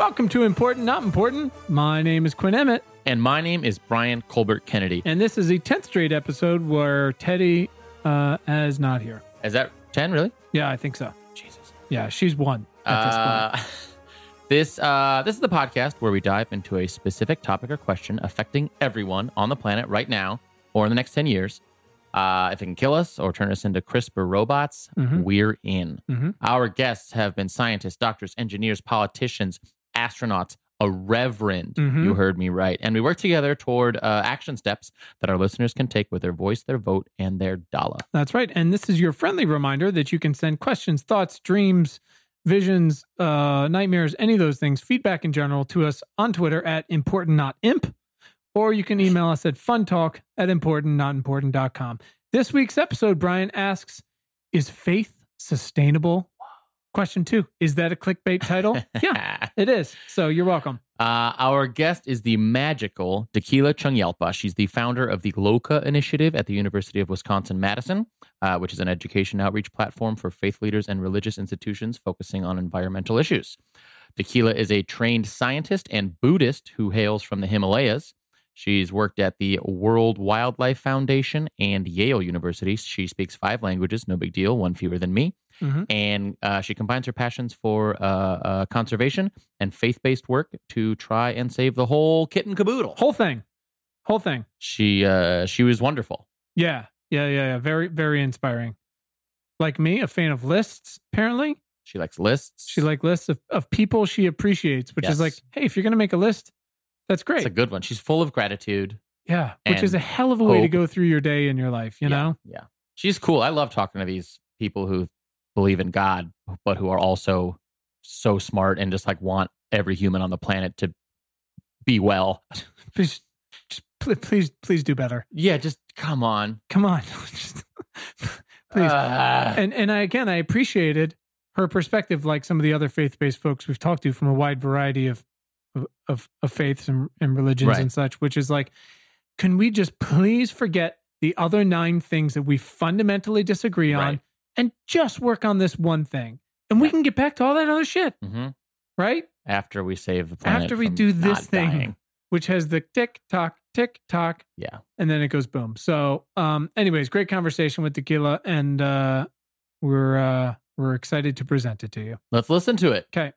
Welcome to Important Not Important. My name is Quinn Emmett, And my name is Brian Colbert Kennedy. and this is the 10th straight episode where Teddy uh, is not here. Is that 10, really? Yeah, I think so. Jesus. Yeah, she's one at this point. Uh, this, uh, this is the podcast where we dive into a specific topic or question affecting everyone on the planet right now or in the next 10 years. Uh, if it can kill us or turn us into CRISPR robots, Mhm. we're in. Mhm. Our guests have been scientists, doctors, engineers, politicians, astronauts, a reverend. Mhm. You heard me right. And we work together toward uh, action steps that our listeners can take with their voice, their vote, and their dollar. That's right. And this is your friendly reminder that you can send questions, thoughts, dreams, visions, uh, nightmares, any of those things, feedback in general to us on Twitter at important not imp, or you can email us at funtalk at importantnotimportant.com. This week's episode, Brian asks, is faith sustainable? Question two, is that a clickbait title? yeah, it is. So you're welcome. Uh, our guest is the magical Dekila Chungyalpa. She's the founder of the Loka initiative at the University of Wisconsin Madison, uh, which is an education outreach platform for faith leaders and religious institutions focusing on environmental issues. Dekila is a trained scientist and Buddhist who hails from the Himalayas. She's worked at the World Wildlife Foundation and Yale University. She speaks five languages, no big deal, one fewer than me. Mhm. And uh, she combines her passions for uh, uh, conservation and faith based work to try and save the whole kit and caboodle. Whole thing. Whole thing. She uh, she was wonderful. Yeah. Yeah. Yeah. Yeah. Very, very inspiring. Like me, a fan of lists, apparently. She likes lists. She like lists of, of people she appreciates, which is like, hey, if you're gonna make a list, that's great. It's a good one. She's full of gratitude. yeah, which is a hell of a way to go through your day in your life. You Yeah, know, Yeah. She's cool. I love talking to these people who believe in God, but who are also so smart and just like want every human on the planet to be well. please, please, please do better. Yeah, just come on. Come on, Just- please. Ah. and and I again, I appreciated her perspective, like some of the other faith based folks we've talked to from a wide variety of of of, faiths and, and religions Right. and such, which is like, can we just please forget the other nine things that we fundamentally disagree on Right. and just work on this one thing, and we can get back to all that other shit, Mhm. right? After we save the planet. After we do this thing. dying. Which has the tick tock tick tock, Yeah. and then it goes boom. So, um, anyways, great conversation with Dekila, and uh, we're uh, we're excited to present it to you. Let's listen to it. Okay.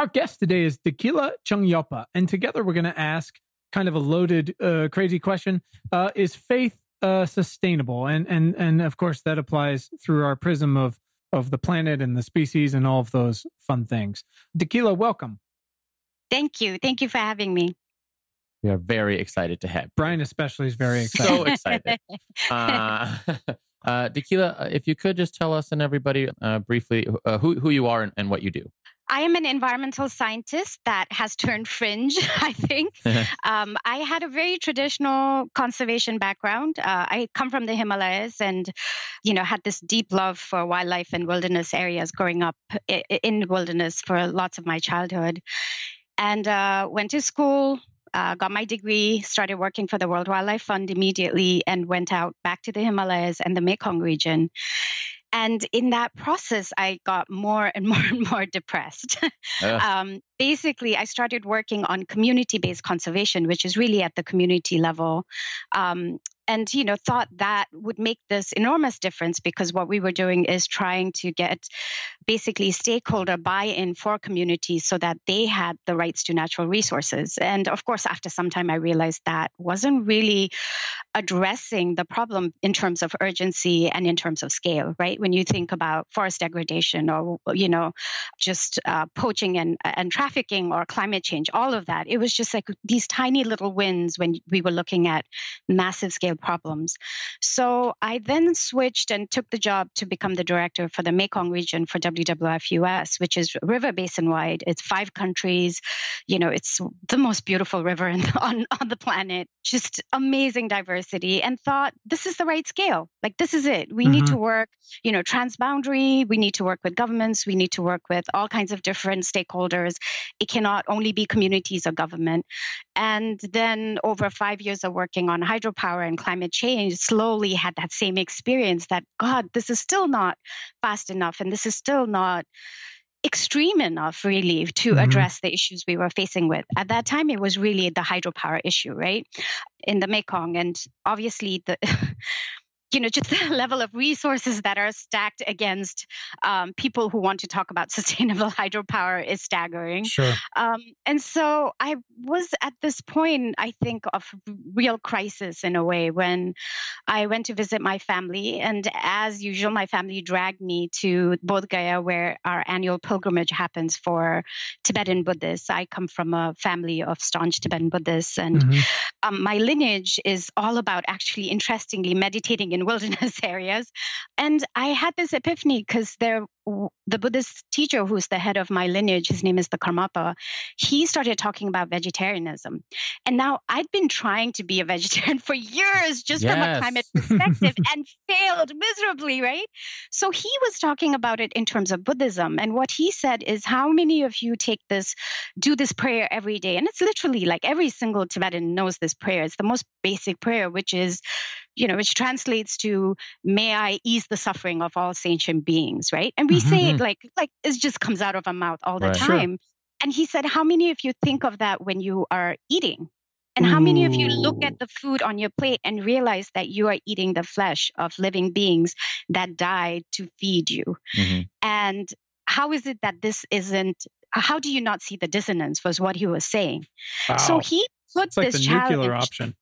Our guest today is Dekila Chungyalpa, and together we're going to ask kind of a loaded, uh, crazy question: uh, Is faith uh, sustainable? And and and of course that applies through our prism of of the planet and the species and all of those fun things. Dekila, welcome. Thank you. Thank you for having me. We are very excited to have. Brian especially is very excited. So excited. uh, uh, Dekila, uh, if you could just tell us and everybody uh, briefly uh, who, who you are and, and what you do. I am an environmental scientist that has turned fringe, I think. Um, I had a very traditional conservation background. Uh, I come from the Himalayas and, you know, had this deep love for wildlife and wilderness areas growing up in wilderness for lots of my childhood. And uh, went to school, uh, got my degree, started working for the World Wildlife Fund immediately, and went out back to the Himalayas and the Mekong region. And in that process, I got more and more and more depressed. Ugh. um, basically, I started working on community based conservation, which is really at the community level. Um, and you know thought that would make this enormous difference because what we were doing is trying to get basically stakeholder buy-in for communities so that they had the rights to natural resources. And of course after some time i realized that wasn't really addressing the problem in terms of urgency and in terms of scale right? When you think about forest degradation or you know just uh, poaching and, and trafficking or climate change all of that it was just like these tiny little wins when we were looking at massive scale problems. So i then switched and took the job to become the director for the mekong region for wwf us which is river basin wide. It's five countries. You know it's the most beautiful river on, on the planet. Just amazing diversity and thought this is the right scale. Like this is it. We need Mhm. to work you know transboundary. We need to work with governments. We need to work with all kinds of different stakeholders. It cannot only be communities or government. And then over five years of working on hydropower and climate climate change slowly had that same experience that, God, this is still not fast enough and this is still not extreme enough really to mm-hmm. address the issues we were facing with at that time it was really the hydropower issue right in the mekong and obviously the you know, just the level of resources that are stacked against um, people who want to talk about sustainable hydropower is staggering. Sure. Um, and so I was at this point, I think, of real crisis in a way when I went to visit my family. And as usual, my family dragged me to Bodh Gaya, where our annual pilgrimage happens for Tibetan Buddhists. I come from a family of staunch Tibetan Buddhists, and mm-hmm. um, my lineage is all about actually, interestingly, meditating in in wilderness areas. And I had this epiphany because there the Buddhist teacher who's the head of my lineage, his name is the Karmapa, he started talking about vegetarianism. And now I'd been trying to be a vegetarian for years just yes. from a climate perspective and failed miserably, right? So he was talking about it in terms of Buddhism. And what he said is, How many of you take this, do this prayer every day? And it's literally like every single Tibetan knows this prayer. It's the most basic prayer, which is, you know, which translates to, May I ease the suffering of all sentient beings, right? And we mm-hmm. say it mm-hmm. like like it just comes out of our mouth all the right. time. Sure. And he said, How many of you think of that when you are eating? And how many of you look at the food on your plate and realize that you are eating the flesh of living beings that died to feed you? Mm-hmm. And how is it that this isn't how do you not see the dissonance was what he was saying. Wow. So he put it's like this the challenge. nuclear option.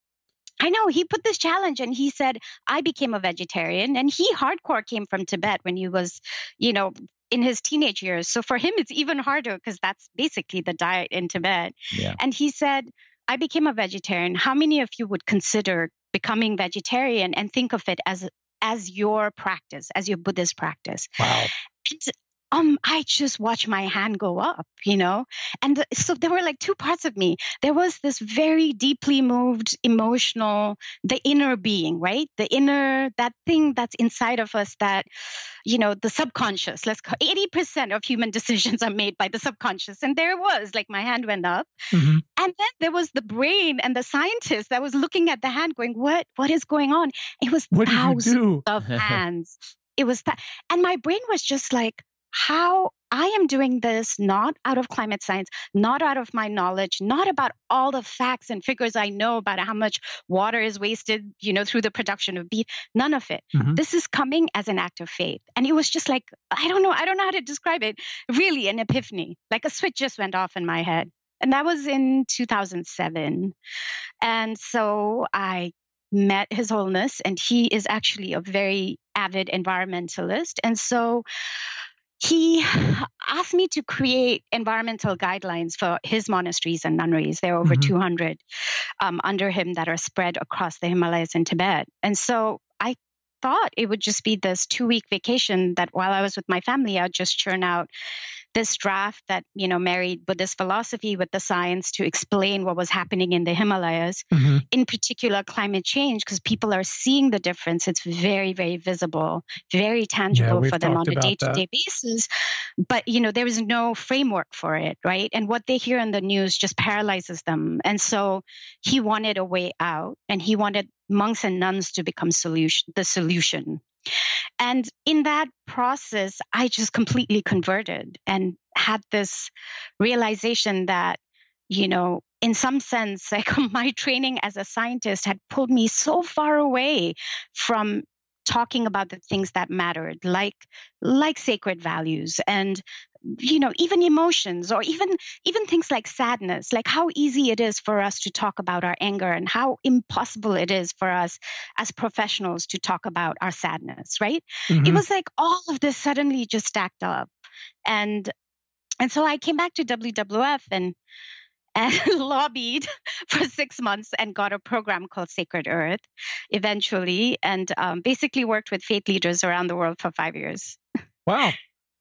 I know he put this challenge and he said, I became a vegetarian. And he hardcore came from Tibet when he was, you know, in his teenage years. So for him, it's even harder because that's basically the diet in Tibet. Yeah. And he said, I became a vegetarian. How many of you would consider becoming vegetarian and think of it as as your practice, as your Buddhist practice? Wow. And um, I just watched my hand go up, you know? And so there were like two parts of me. There was this very deeply moved, emotional, the inner being, right? The inner, that thing that's inside of us that, you know, the subconscious, let's call 80% of human decisions are made by the subconscious. And there was, like, my hand went up. Mm-hmm. And then there was the brain and the scientist that was looking at the hand going, what, what is going on? It was what thousands of hands. It was that. And my brain was just like, how I am doing this not out of climate science, not out of my knowledge, not about all the facts and figures I know about how much water is wasted, you know, through the production of beef. None of it. Mm-hmm. This is coming as an act of faith. And it was just like, I don't know, I don't know how to describe it. Really, an epiphany. Like a switch just went off in my head. And that was in 2007. And so I met His Holiness, and he is actually a very avid environmentalist. And so he asked me to create environmental guidelines for his monasteries and nunneries. There are over mm-hmm. 200 um, under him that are spread across the Himalayas and Tibet. And so I thought it would just be this two week vacation that while I was with my family, I'd just churn out this draft that you know married Buddhist philosophy with the science to explain what was happening in the Himalayas, mm-hmm. in particular climate change, because people are seeing the difference. It's very, very visible, very tangible yeah, for them on a day-to-day basis. But you know there is no framework for it, right? And what they hear in the news just paralyzes them. And so he wanted a way out, and he wanted monks and nuns to become solution the solution and in that process, I just completely converted and had this realization that, you know, in some sense, like my training as a scientist had pulled me so far away from talking about the things that mattered like like sacred values and you know even emotions or even even things like sadness like how easy it is for us to talk about our anger and how impossible it is for us as professionals to talk about our sadness right mm-hmm. it was like all of this suddenly just stacked up and and so i came back to wwf and and lobbied for six months and got a program called Sacred Earth eventually, and um, basically worked with faith leaders around the world for five years. Wow.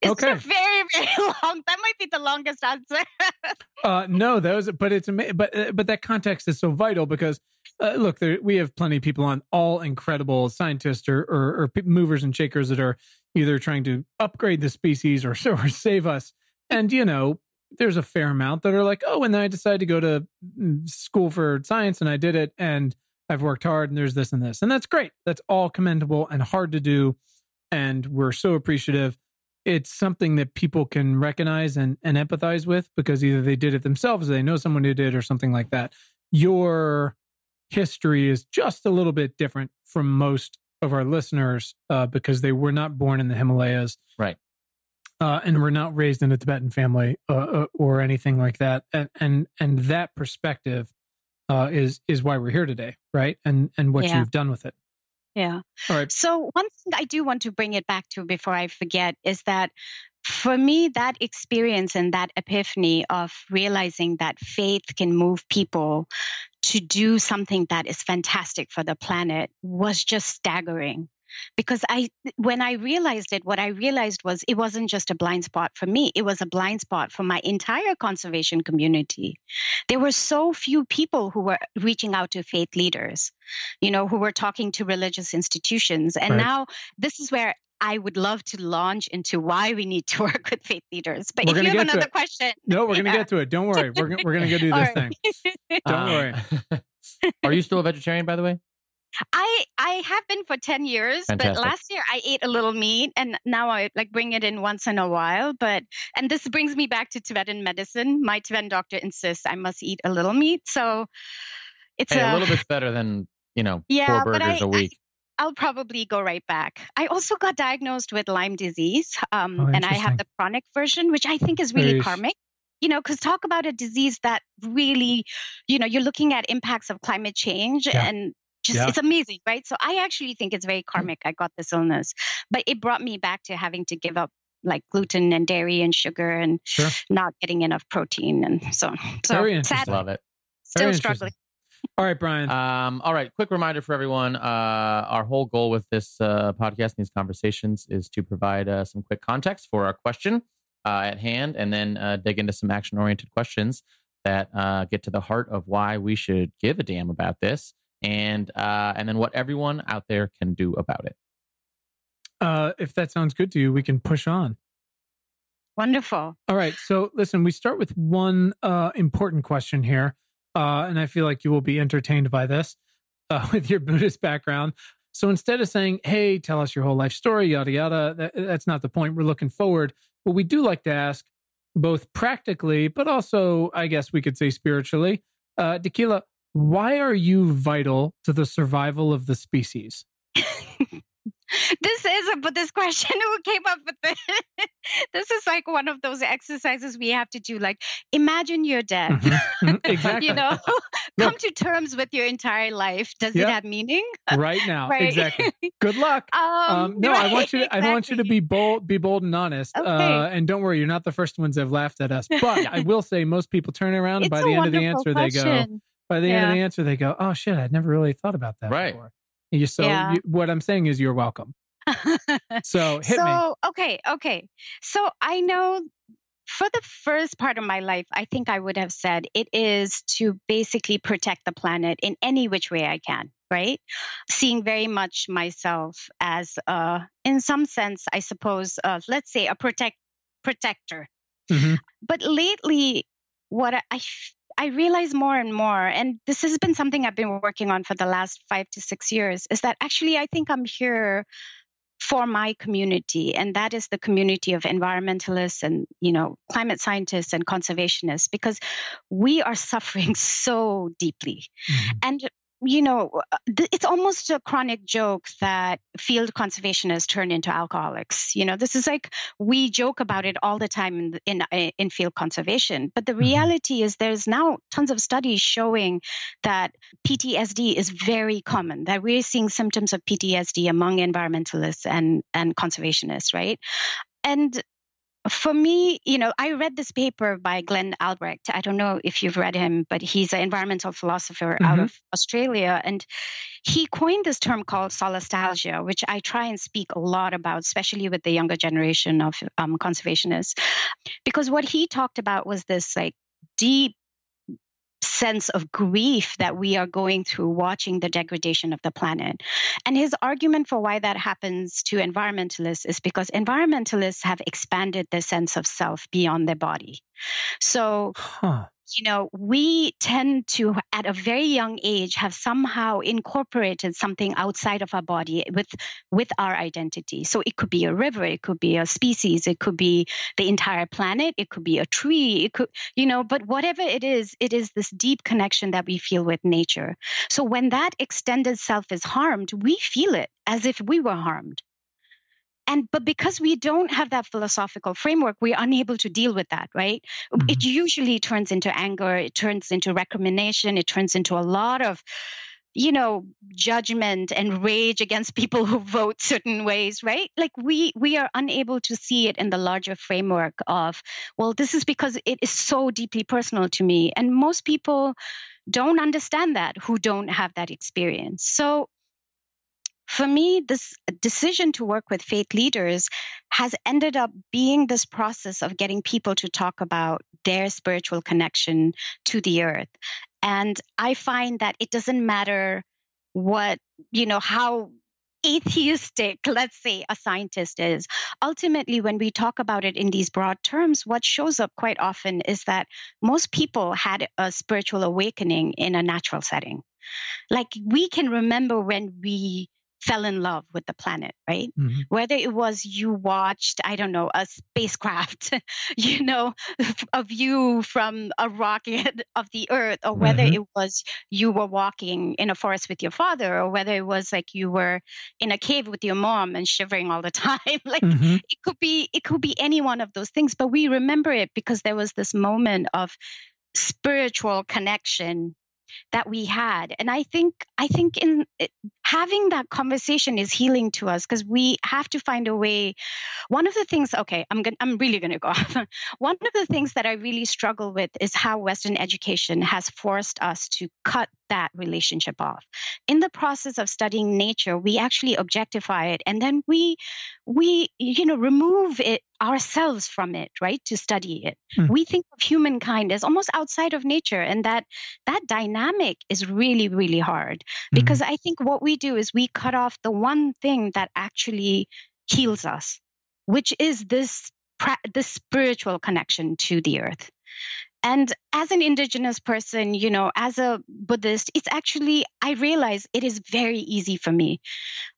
It's okay. very, very long. That might be the longest answer. uh, no, those, but it's. But uh, but that context is so vital because uh, look, there, we have plenty of people on, all incredible scientists or, or, or movers and shakers that are either trying to upgrade the species or, or save us. And you know, there's a fair amount that are like, oh, and then I decided to go to mm, school for science and I did it, and I've worked hard and there's this and this. And that's great. That's all commendable and hard to do. And we're so appreciative. It's something that people can recognize and, and empathize with because either they did it themselves or they know someone who did or something like that. Your history is just a little bit different from most of our listeners uh, because they were not born in the Himalayas. Right. Uh, and were not raised in a Tibetan family uh, uh or anything like that. And, and, and that perspective uh, is is why we're here today, right? And and what yeah. you've done with it. Yeah. All right. So one thing I do want to bring it back to before I forget is that for me, that experience and that epiphany of realizing that faith can move people to do something that is fantastic for the planet was just staggering because I when I realized it, what I realized was it wasn't just a blind spot for me, it was a blind spot for my entire conservation community. There were so few people who were reaching out to faith leaders, you know, who were talking to religious institutions. And right. now this is where I would love to launch into why we need to work with faith leaders. But we're if you have another question. No, we're yeah. going to get to it. Don't worry. We're, we're going to go do this right. thing. Don't uh, worry. Are you still a vegetarian, by the way? I I have been for 10 years, Fantastic. but last year I ate a little meat and now I like bring it in once in a while, but and this brings me back to Tibetan medicine. My Tibetan doctor insists I must eat a little meat. So it's hey, a, a, little bit better than, you know, yeah, four burgers I, a week. I, will probably go right back. I also got diagnosed with Lyme disease, um, oh, and I have the chronic version, which I think is really karmic you know because talk about a disease that really you know you're looking at impacts of climate change yeah. and just yeah. it's amazing, right? So I actually think it's very karmic. I got this illness, but it brought me back to having to give up like gluten and dairy and sugar and sure. not getting enough protein and so so very interesting. Sad, Love it. Still struggling. All right, Brian. Um, all right. Quick reminder for everyone. Uh, our whole goal with this uh, podcast and these conversations is to provide uh, some quick context for our question uh, at hand, and then uh, dig into some action-oriented questions that uh, get to the heart of why we should give a damn about this and uh, and then what everyone out there can do about it. Uh, if that sounds good to you, we can push on. Wonderful. All right. So listen, we start with one uh, important question here, uh, and I feel like you will be entertained by this uh, with your Buddhist background. So instead of saying, "Hey, tell us your whole life story," yada yada, that, that's not the point. We're looking forward. But we do like to ask, both practically, but also, I guess we could say spiritually. Uh, Dekila, why are you vital to the survival of the species? this is a Buddhist question. Who came up with this? this is like one of those exercises we have to do. Like, imagine you're dead. Mm-hmm. mm-hmm. Exactly. you know, come to terms with your entire life. Does yep. it have meaning? right now, right. exactly. Good luck. Um, um, no, right, I want you. To, exactly. I want you to be bold, be bold and honest. Okay. Uh, and don't worry, you're not the first ones that have laughed at us. But I will say, most people turn around, and by the end of the answer, question. they go by the yeah. end of the answer, they go, "Oh shit, I'd never really thought about that right. before." And you, so yeah. you, what I'm saying is, you're welcome. so hit so, me. okay, okay. So I know for the first part of my life, I think I would have said it is to basically protect the planet in any which way I can, right? Seeing very much myself as, uh, in some sense, I suppose, uh, let's say a protect protector. Mm-hmm. But lately, what I I realize more and more, and this has been something I've been working on for the last five to six years, is that actually I think I'm here for my community and that is the community of environmentalists and you know climate scientists and conservationists because we are suffering so deeply mm-hmm. and you know, uh, it's almost a chronic joke that field conservationists turn into alcoholics. You know, this is like we joke about it all the time in in, uh, in field conservation, but the mm-hmm. reality is there's now tons of studies showing that PTSD is very common. That we're seeing symptoms of PTSD among environmentalists and and conservationists, right? And for me, you know, I read this paper by Glenn Albrecht. I don't know if you've read him, but he's an environmental philosopher mm-hmm. out of Australia. And he coined this term called solastalgia, which I try and speak a lot about, especially with the younger generation of um, conservationists. Because what he talked about was this like deep sense of grief that we are going through watching the degradation of the planet. And his argument for why that happens to environmentalists is because environmentalists have expanded their sense of self beyond their body. So, huh. You know, we tend to, at a very young age, have somehow incorporated something outside of our body with with our identity. So it could be a river, it could be a species, it could be the entire planet, it could be a tree, it could, you know, but whatever it is, it is this deep connection that we feel with nature. So when that extended self is harmed, we feel it as if we were harmed and but because we don't have that philosophical framework we're unable to deal with that right? Mm-hmm. it usually turns into anger it turns into recrimination it turns into a lot of you know judgment and rage against people who vote certain ways right? Like we we are unable to see it in the larger framework of well this is because it is so deeply personal to me. And most people don't understand that who don't have that experience. So for me, this decision to work with faith leaders has ended up being this process of getting people to talk about their spiritual connection to the earth. And I find that it doesn't matter what, you know, how atheistic, let's say, a scientist is. Ultimately, when we talk about it in these broad terms, what shows up quite often is that most people had a spiritual awakening in a natural setting. Like we can remember when we fell in love with the planet, right? Mm-hmm. Whether it was you watched, I don't know, a spacecraft, you know, a view from a rocket of the Earth, or whether mm-hmm. it was you were walking in a forest with your father, or whether it was like you were in a cave with your mom and shivering all the time. like mm-hmm. it could be, it could be any one of those things, but we remember it because there was this moment of spiritual connection that we had and i think i think in having that conversation is healing to us because we have to find a way. One of the things okay i'm going i'm really going to go off. One of the things that i really struggle with is how western education has forced us to cut that relationship off. In the process of studying nature we actually objectify it and then we we you know remove it ourselves from it right to study it. Hmm. we think of humankind as almost outside of nature and that that dynamic is really really hard. Hmm. because i think what we do is we cut off the one thing that actually heals us which is this this spiritual connection to the earth. And as an indigenous person, you know, as a Buddhist, it's actually I realize it is very easy for me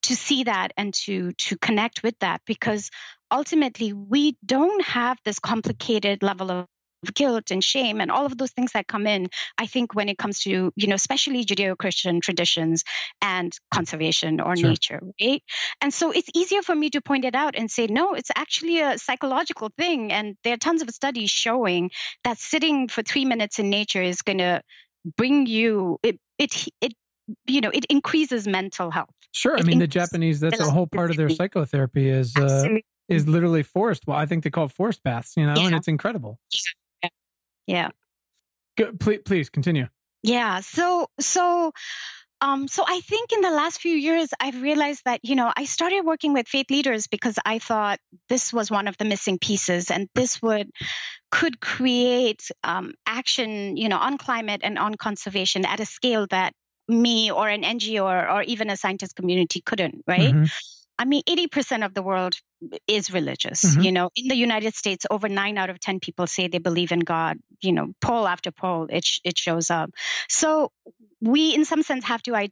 to see that and to to connect with that because ultimately we don't have this complicated level of guilt and shame and all of those things that come in i think when it comes to you know especially judeo-christian traditions and conservation or sure. nature right? And so it's easier for me to point it out and say no it's actually a psychological thing and there are tons of studies showing that sitting for three minutes in nature is going to bring you it it it you know it increases mental health. Sure i mean the japanese that's a whole part of their psychotherapy is uh, is literally forest well i think they call it forest baths you know yeah. and it's incredible yeah. Go, please, please continue. Yeah. So, so, um, so I think in the last few years, I've realized that, you know, I started working with faith leaders because I thought this was one of the missing pieces and this would, could create um, action, you know, on climate and on conservation at a scale that me or an NGO or, or even a scientist community couldn't, right? Mm-hmm. I mean, 80% of the world is religious. Mm-hmm. You know, in the United States, over nine out of 10 people say they believe in God. You know, poll after poll, it, sh- it shows up. So we, in some sense, have to, I,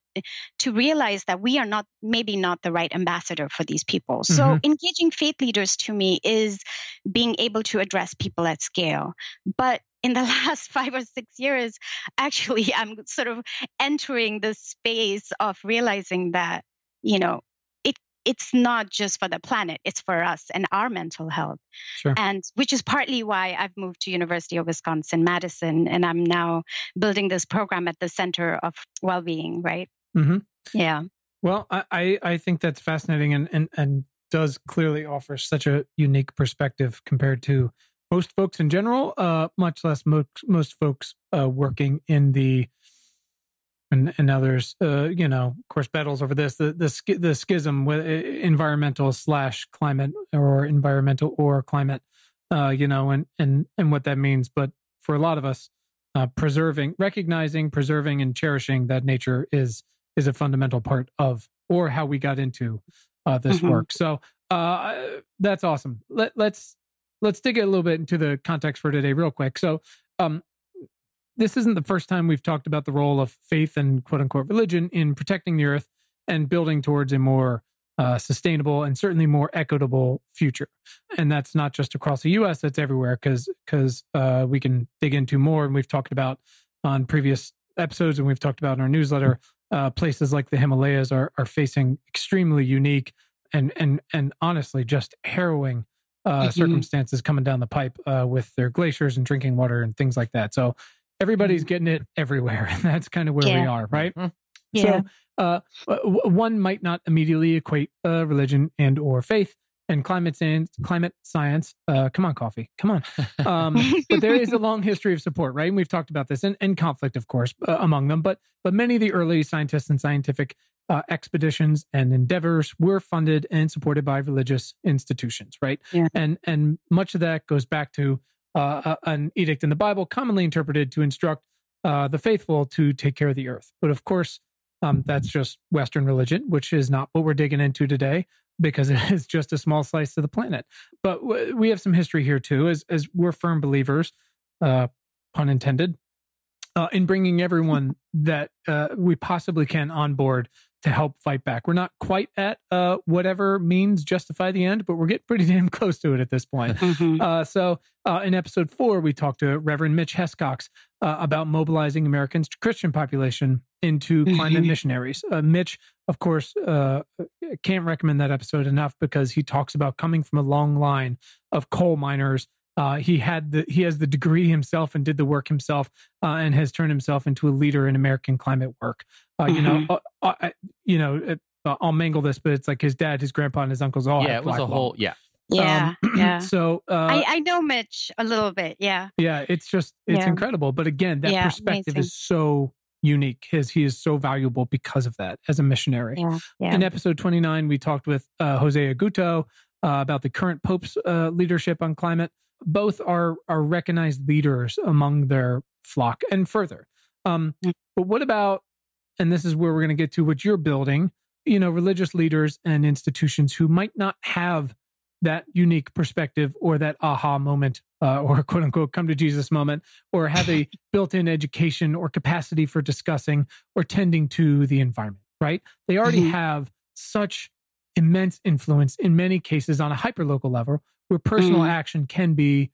to realize that we are not, maybe not the right ambassador for these people. So mm-hmm. engaging faith leaders to me is being able to address people at scale. But in the last five or six years, actually, I'm sort of entering the space of realizing that, you know, it's not just for the planet it's for us and our mental health sure. and which is partly why i've moved to university of wisconsin madison and i'm now building this program at the center of well-being right mm-hmm. yeah well i i think that's fascinating and and and does clearly offer such a unique perspective compared to most folks in general uh much less most most folks uh working in the and and others, uh, you know, of course, battles over this the the the schism with uh, environmental slash climate or environmental or climate, uh, you know, and and and what that means. But for a lot of us, uh, preserving, recognizing, preserving, and cherishing that nature is is a fundamental part of or how we got into uh, this mm-hmm. work. So uh, that's awesome. Let, let's let's dig a little bit into the context for today, real quick. So, um, this isn't the first time we've talked about the role of faith and quote unquote religion in protecting the earth and building towards a more uh, sustainable and certainly more equitable future. And that's not just across the U.S; that's everywhere because because uh, we can dig into more. And we've talked about on previous episodes, and we've talked about in our newsletter. Uh, places like the Himalayas are are facing extremely unique and and and honestly just harrowing uh, mm-hmm. circumstances coming down the pipe uh, with their glaciers and drinking water and things like that. So everybody's mm-hmm. getting it everywhere, and that's kind of where yeah. we are, right? Mm-hmm. Yeah. So uh, one might not immediately equate uh, religion and or faith and climate science. Climate science. Uh, come on, coffee. Come on. Um, but there is a long history of support, right? And we've talked about this, and, and conflict, of course, uh, among them. But but many of the early scientists and scientific uh, expeditions and endeavors were funded and supported by religious institutions, right? Yeah. And and much of that goes back to uh, an edict in the Bible, commonly interpreted to instruct uh, the faithful to take care of the earth. But of course, um, that's just Western religion, which is not what we're digging into today because it is just a small slice of the planet. But w- we have some history here too, as as we're firm believers, uh, pun intended, uh, in bringing everyone that uh, we possibly can on board to help fight back. We're not quite at uh, whatever means justify the end, but we're getting pretty damn close to it at this point. Mm-hmm. Uh, so, uh, in episode four, we talked to Reverend Mitch Hescox uh, about mobilizing Americans' Christian population into climate mm-hmm. missionaries. Uh, Mitch, of course, uh, can't recommend that episode enough because he talks about coming from a long line of coal miners uh, he had the he has the degree himself and did the work himself, uh, and has turned himself into a leader in American climate work. Uh, mm-hmm. You know, mm-hmm. uh, uh, you know, I'll mangle this, but it's like his dad, his grandpa, and his uncles all. Yeah, it was a lung. whole yeah. Yeah, um, yeah. So I, I know Mitch a little bit. Yeah. Yeah, it's just it's yeah. incredible. But again, that yeah, perspective amazing. is so unique. His he is so valuable because of that as a missionary. Yeah, yeah. In episode twenty nine, we talked with uh, Jose Aguto uh, about the current Pope's uh, leadership on climate both are are recognized leaders among their flock and further. Um, mm. but what about, and this is where we're going to get to what you're building, you know, religious leaders and institutions who might not have that unique perspective or that aha moment uh, or quote unquote come to Jesus moment or have a built in education or capacity for discussing or tending to the environment, right? They already mm-hmm. have such immense influence in many cases on a hyper local level where personal mm. action can be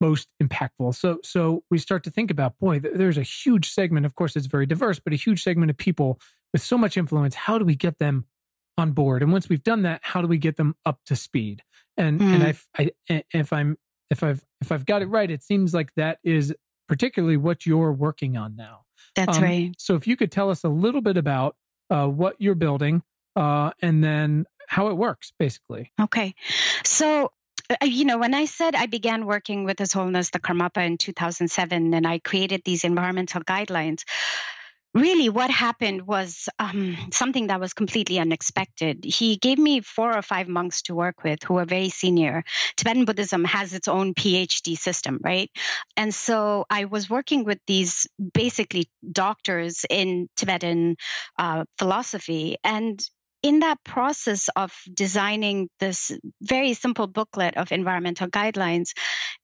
most impactful. So so we start to think about boy there's a huge segment of course it's very diverse but a huge segment of people with so much influence how do we get them on board and once we've done that how do we get them up to speed and mm. and I've, I if I'm if I've if I've got it right it seems like that is particularly what you're working on now. That's um, right. So if you could tell us a little bit about uh, what you're building uh, and then how it works basically. Okay. So you know, when I said I began working with His Holiness the Karmapa in 2007 and I created these environmental guidelines, really what happened was um, something that was completely unexpected. He gave me four or five monks to work with who are very senior. Tibetan Buddhism has its own PhD system, right? And so I was working with these basically doctors in Tibetan uh, philosophy. And in that process of designing this very simple booklet of environmental guidelines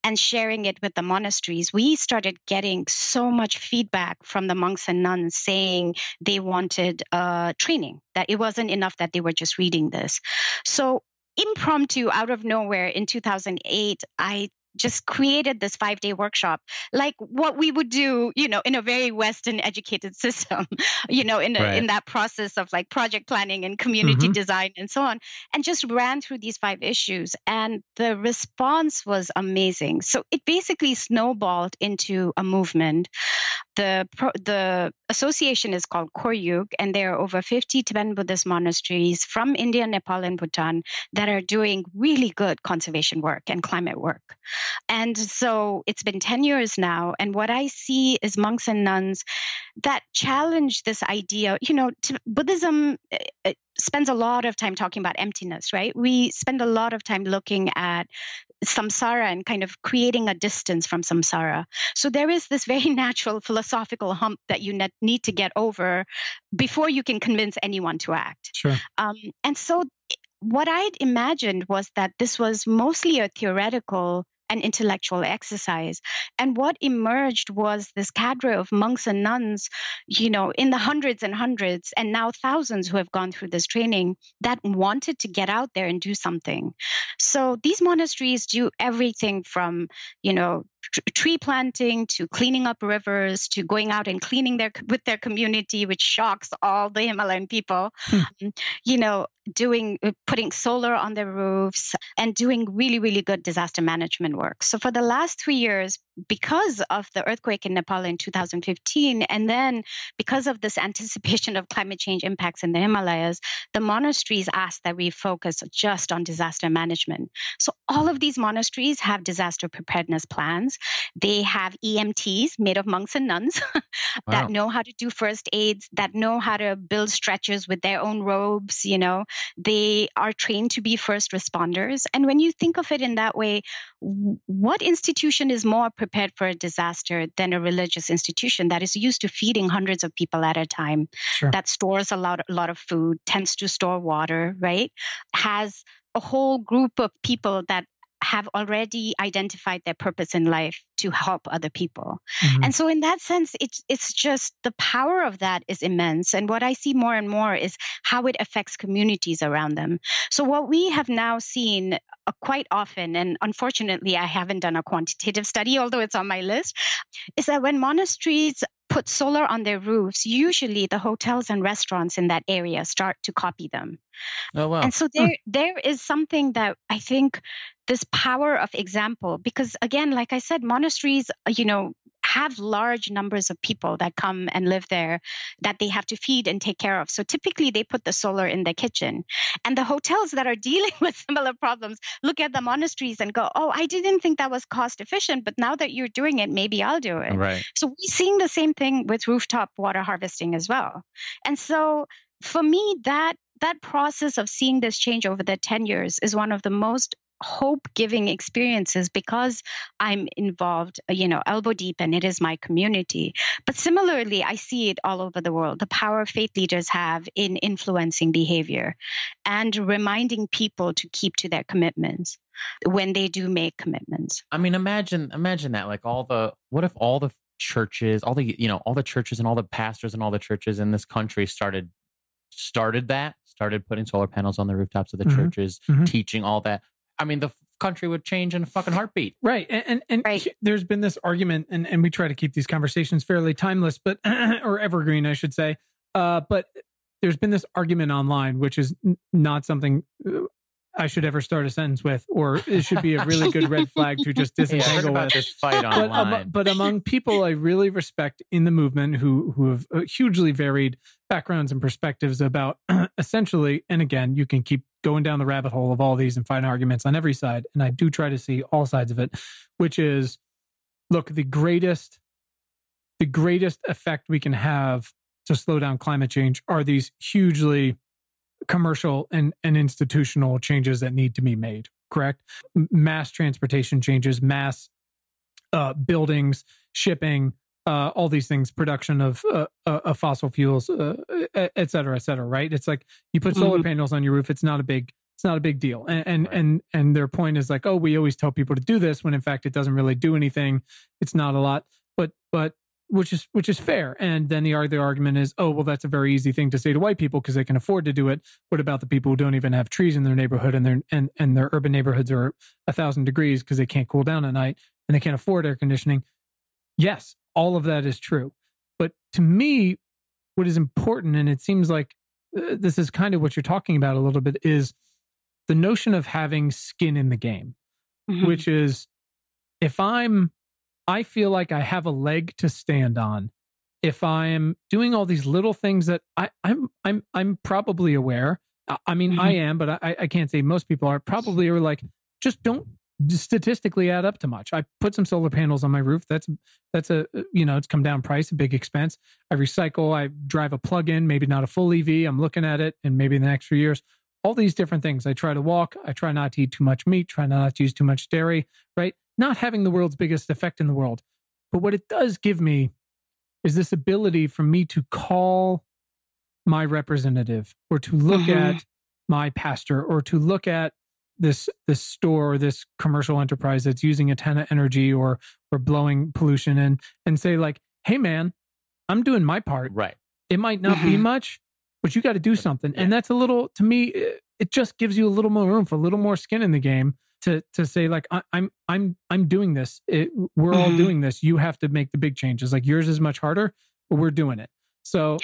and sharing it with the monasteries, we started getting so much feedback from the monks and nuns saying they wanted uh, training, that it wasn't enough that they were just reading this. So, impromptu, out of nowhere in 2008, I just created this five day workshop, like what we would do, you know, in a very Western educated system, you know, in, a, right. in that process of like project planning and community mm-hmm. design and so on, and just ran through these five issues. And the response was amazing. So it basically snowballed into a movement. The, the association is called Khoryug, and there are over 50 Tibetan Buddhist monasteries from India, Nepal, and Bhutan that are doing really good conservation work and climate work. And so it's been 10 years now. And what I see is monks and nuns that challenge this idea. You know, Buddhism eh, eh, spends a lot of time talking about emptiness, right? We spend a lot of time looking at samsara and kind of creating a distance from samsara. So there is this very natural philosophical hump that you need to get over before you can convince anyone to act. Sure. Um, and so what I'd imagined was that this was mostly a theoretical and intellectual exercise. And what emerged was this cadre of monks and nuns, you know, in the hundreds and hundreds, and now thousands who have gone through this training that wanted to get out there and do something. So these monasteries do everything from, you know, tree planting to cleaning up rivers to going out and cleaning their with their community which shocks all the himalayan people. Hmm. Um, you know doing uh, putting solar on their roofs and doing really really good disaster management work. So for the last 3 years because of the earthquake in Nepal in 2015 and then because of this anticipation of climate change impacts in the Himalayas the monasteries asked that we focus just on disaster management. So all of these monasteries have disaster preparedness plans they have EMTs made of monks and nuns that wow. know how to do first aids that know how to build stretchers with their own robes you know they are trained to be first responders. And when you think of it in that way, what institution is more prepared for a disaster than a religious institution that is used to feeding hundreds of people at a time, sure. that stores a lot, a lot of food, tends to store water, right? Has a whole group of people that have already identified their purpose in life to help other people. Mm-hmm. And so in that sense it's it's just the power of that is immense and what I see more and more is how it affects communities around them. So what we have now seen uh, quite often and unfortunately I haven't done a quantitative study although it's on my list is that when monasteries put solar on their roofs, usually the hotels and restaurants in that area start to copy them. Oh wow. And so there there is something that I think this power of example because again like I said monasteries uh, you know have large numbers of people that come and live there that they have to feed and take care of. So typically they put the solar in the kitchen. And the hotels that are dealing with similar problems look at the monasteries and go, oh, I didn't think that was cost efficient, but now that you're doing it, maybe I'll do it. Right. So we're seeing the same thing with rooftop water harvesting as well. And so for me, that that process of seeing this change over the 10 years is one of the most hope giving experiences because I'm involved, uh, you know, elbow deep and it is my community. But similarly, I see it all over the world the power faith leaders have in influencing behavior and reminding people to keep to their commitments when they do make commitments. I mean, imagine, imagine that like all the, what if all the churches, all the, you know, all the churches and all the pastors and all the churches in this country started started that started putting solar panels on the rooftops of the mm-hmm. churches mm-hmm. teaching all that I mean, the country would change in a fucking heartbeat. Right. And and, and right. there's been this argument, and, and we try to keep these conversations fairly timeless, but or evergreen, I should say. Uh, but there's been this argument online, which is n- not something uh, I should ever start a sentence with, or it should be a really good red flag to just disentangle yeah, with. This fight online. But, uh, but, among people I really respect in the movement who who have uh, hugely varied backgrounds and perspectives about essentially, and again, you can keep going down the rabbit hole of all these and find arguments on every side, and I do try to see all sides of it, which is, look, the greatest, the greatest effect we can have to slow down climate change are these hugely commercial and, and institutional changes that need to be made, correct? Mass transportation changes, mass uh, buildings, shipping, uh, all these things, production of, uh, uh of fossil fuels, uh, et cetera, et cetera, right? It's like you put solar mm-hmm. panels on your roof. It's not a big, it's not a big deal. And, and, right. and, and their point is like, oh, we always tell people to do this when in fact it doesn't really do anything. It's not a lot, but, but which is which is fair. And then the other argument is, oh well, that's a very easy thing to say to white people because they can afford to do it. What about the people who don't even have trees in their neighborhood and their and and their urban neighborhoods are a thousand degrees because they can't cool down at night and they can't afford air conditioning? Yes, all of that is true. But to me, what is important, and it seems like uh, this is kind of what you're talking about a little bit, is the notion of having skin in the game, mm-hmm. which is if I'm I feel like I have a leg to stand on if I'm doing all these little things that I, am I'm, I'm I'm probably aware. I mean, mm-hmm. I am, but I, I can't say most people are. Probably are like, just don't statistically add up to much. I put some solar panels on my roof. That's that's a you know it's come down price, a big expense. I recycle. I drive a plug-in, maybe not a full EV. I'm looking at it, and maybe in the next few years, all these different things. I try to walk. I try not to eat too much meat. Try not to use too much dairy. Right not having the world's biggest effect in the world. But what it does give me is this ability for me to call my representative or to look mm-hmm. at my pastor or to look at this this store or this commercial enterprise that's using a ton of energy or or blowing pollution and and say like, hey man, I'm doing my part. Right. It might not be Mhm. much, but you got to do something. Yeah. And that's a little to me. It, it just gives you a little more room for a little more skin in the game to to say like I, I'm I'm I'm doing this. It, we're all Mhm. doing this. You have to make the big changes. Like yours is much harder, but we're doing it. So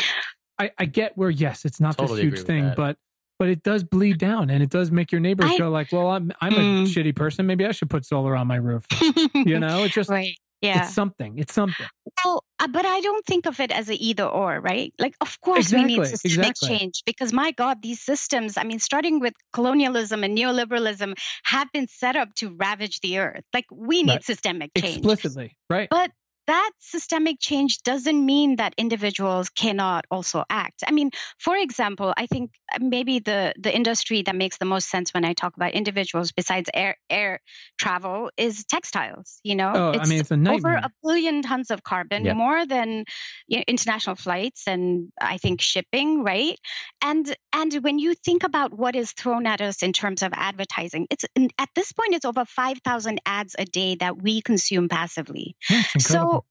I, I get where yes, it's not Totally this huge thing, that. but but it does bleed down and it does make your neighbors I- go like, well, I'm I'm a Mm. shitty person. Maybe I should put solar on my roof. You know, it's just right. Yeah. it's something. It's something. Well, uh, but I don't think of it as a either or, right? Like, of course, we need Exactly, systemic exactly. change because, my God, these systems, I mean, starting with colonialism and neoliberalism, have been set up to ravage the earth. Like, we need Right. systemic change. Explicitly, right? But that systemic change doesn't mean that individuals cannot also act. I mean, for example, I think uh, maybe the the industry that makes the most sense when I talk about individuals besides air air travel is textiles. You know, Oh, I mean, it's a over a billion tons of carbon, Yeah. more than you know, international flights and I think shipping, right? And and when you think about what is thrown at us in terms of advertising, it's at this point it's over five thousand ads a day that we consume passively. Yeah, it's. So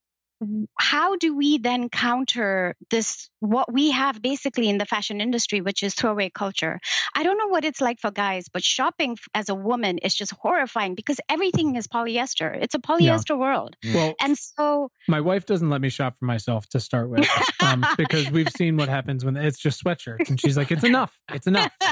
how do we then counter this what we have basically in the fashion industry which is throwaway culture? I don't know what it's like for guys but shopping as a woman is just horrifying because everything is polyester. It's a polyester world. Well, and so my wife doesn't let me shop for myself to start with um, because we've seen what happens when it's just sweatshirts and she's like it's enough. It's enough.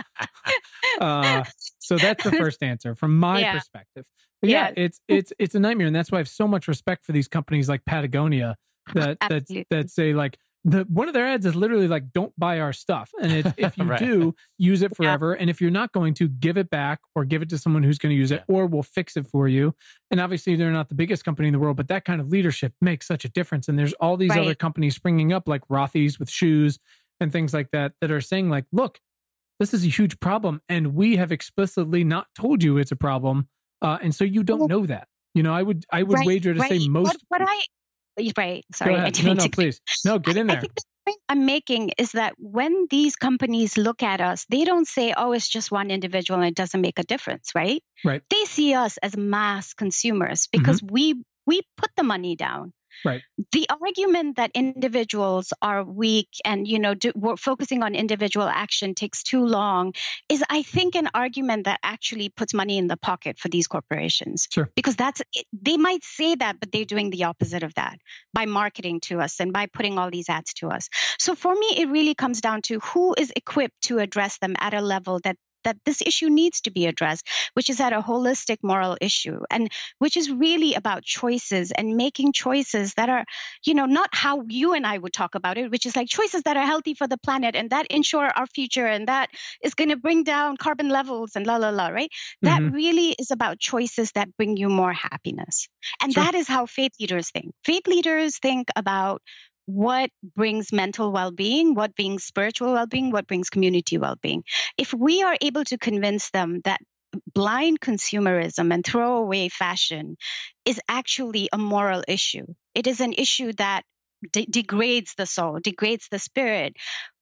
Uh, so that's the first answer from my Yeah. perspective but yeah it's it's it's a nightmare and that's why i have so much respect for these companies like patagonia that that Absolutely. that say like the one of their ads is literally like don't buy our stuff and it's, if you Right. do use it Yeah. forever and if you're not going to give it back or give it to someone who's going to use it or we'll fix it for you and obviously they're not the biggest company in the world but that kind of leadership makes such a difference and there's all these other companies springing up like rothy's with shoes and things like that that are saying like look this is a huge problem and we have explicitly not told you it's a problem uh, and so you don't Well- know that you know i would i would right, wager to say most what, what i right sorry I didn't no no to- please no get in there. I think the point I'm making is that when these companies look at us, they don't say, oh, it's just one individual and it doesn't make a difference, right? Right. They see us as mass consumers because we we put the money down. Right. The argument that individuals are weak and you know do, we're focusing on individual action takes too long is, I think, an argument that actually puts money in the pocket for these corporations. Sure. Because that's they might say that, but they're doing the opposite of that by marketing to us and by putting all these ads to us. So for me, it really comes down to who is equipped to address them at a level that that this issue needs to be addressed, which is at a holistic moral issue, and which is really about choices and making choices that are, you know, not how you and I would talk about it, which is like choices that are healthy for the planet and that ensure our future and that is going to bring down carbon levels and la la la, right? That Mhm. really is about choices that bring you more happiness. And Sure. that is how faith leaders think. Faith leaders think about what brings mental well being, what brings spiritual well being, what brings community well being. If we are able to convince them that blind consumerism and throwaway fashion is actually a moral issue, it is an issue that de- degrades the soul, degrades the spirit.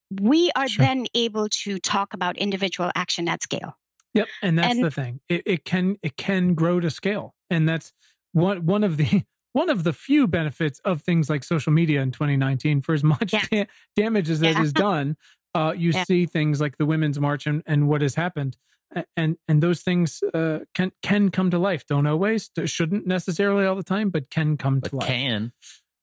We are Sure. then able to talk about individual action at scale. Yep, and that's And- the thing. It, it can it can grow to scale, and that's one one of the one of the few benefits of things like social media in 2019. For as much Yeah. da- damage as it Yeah. has done, uh, you Yeah. see things like the Women's March and, and what has happened, and and those things uh, can can come to life. Don't always, shouldn't necessarily all the time, but can come to But life. can.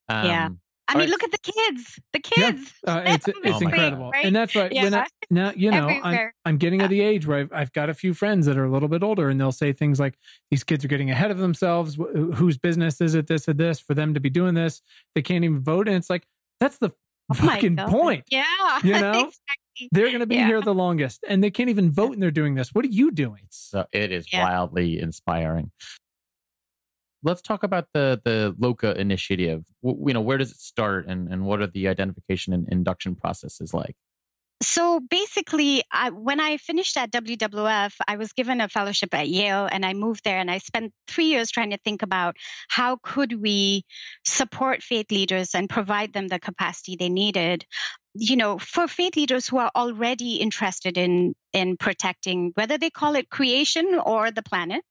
Um, Yeah. I mean, right. look at the kids. The Yeah. kids. Uh, it's it's Oh incredible, Right? and that's right. When I, Yeah. now you know I'm, I'm getting Yeah. at the age where I've, I've got a few friends that are a little bit older, and they'll say things like, "These kids are getting ahead of themselves. Wh- Whose business is it? This or this for them to be doing this? They can't even vote." And it's like that's the Oh fucking point. Yeah. You know? exactly. They're going to be Yeah. here the longest, and they can't even vote, and they're doing this. What are you doing? So it is Yeah. wildly inspiring. Let's talk about the the Loka initiative. W- you know, where does it start, and and what are the identification and induction processes like? So basically, I, when I finished at WWF, I was given a fellowship at Yale, and I moved there, and I spent three years trying to think about how could we support faith leaders and provide them the capacity they needed you know, for faith leaders who are already interested in in protecting, whether they call it creation or the planet,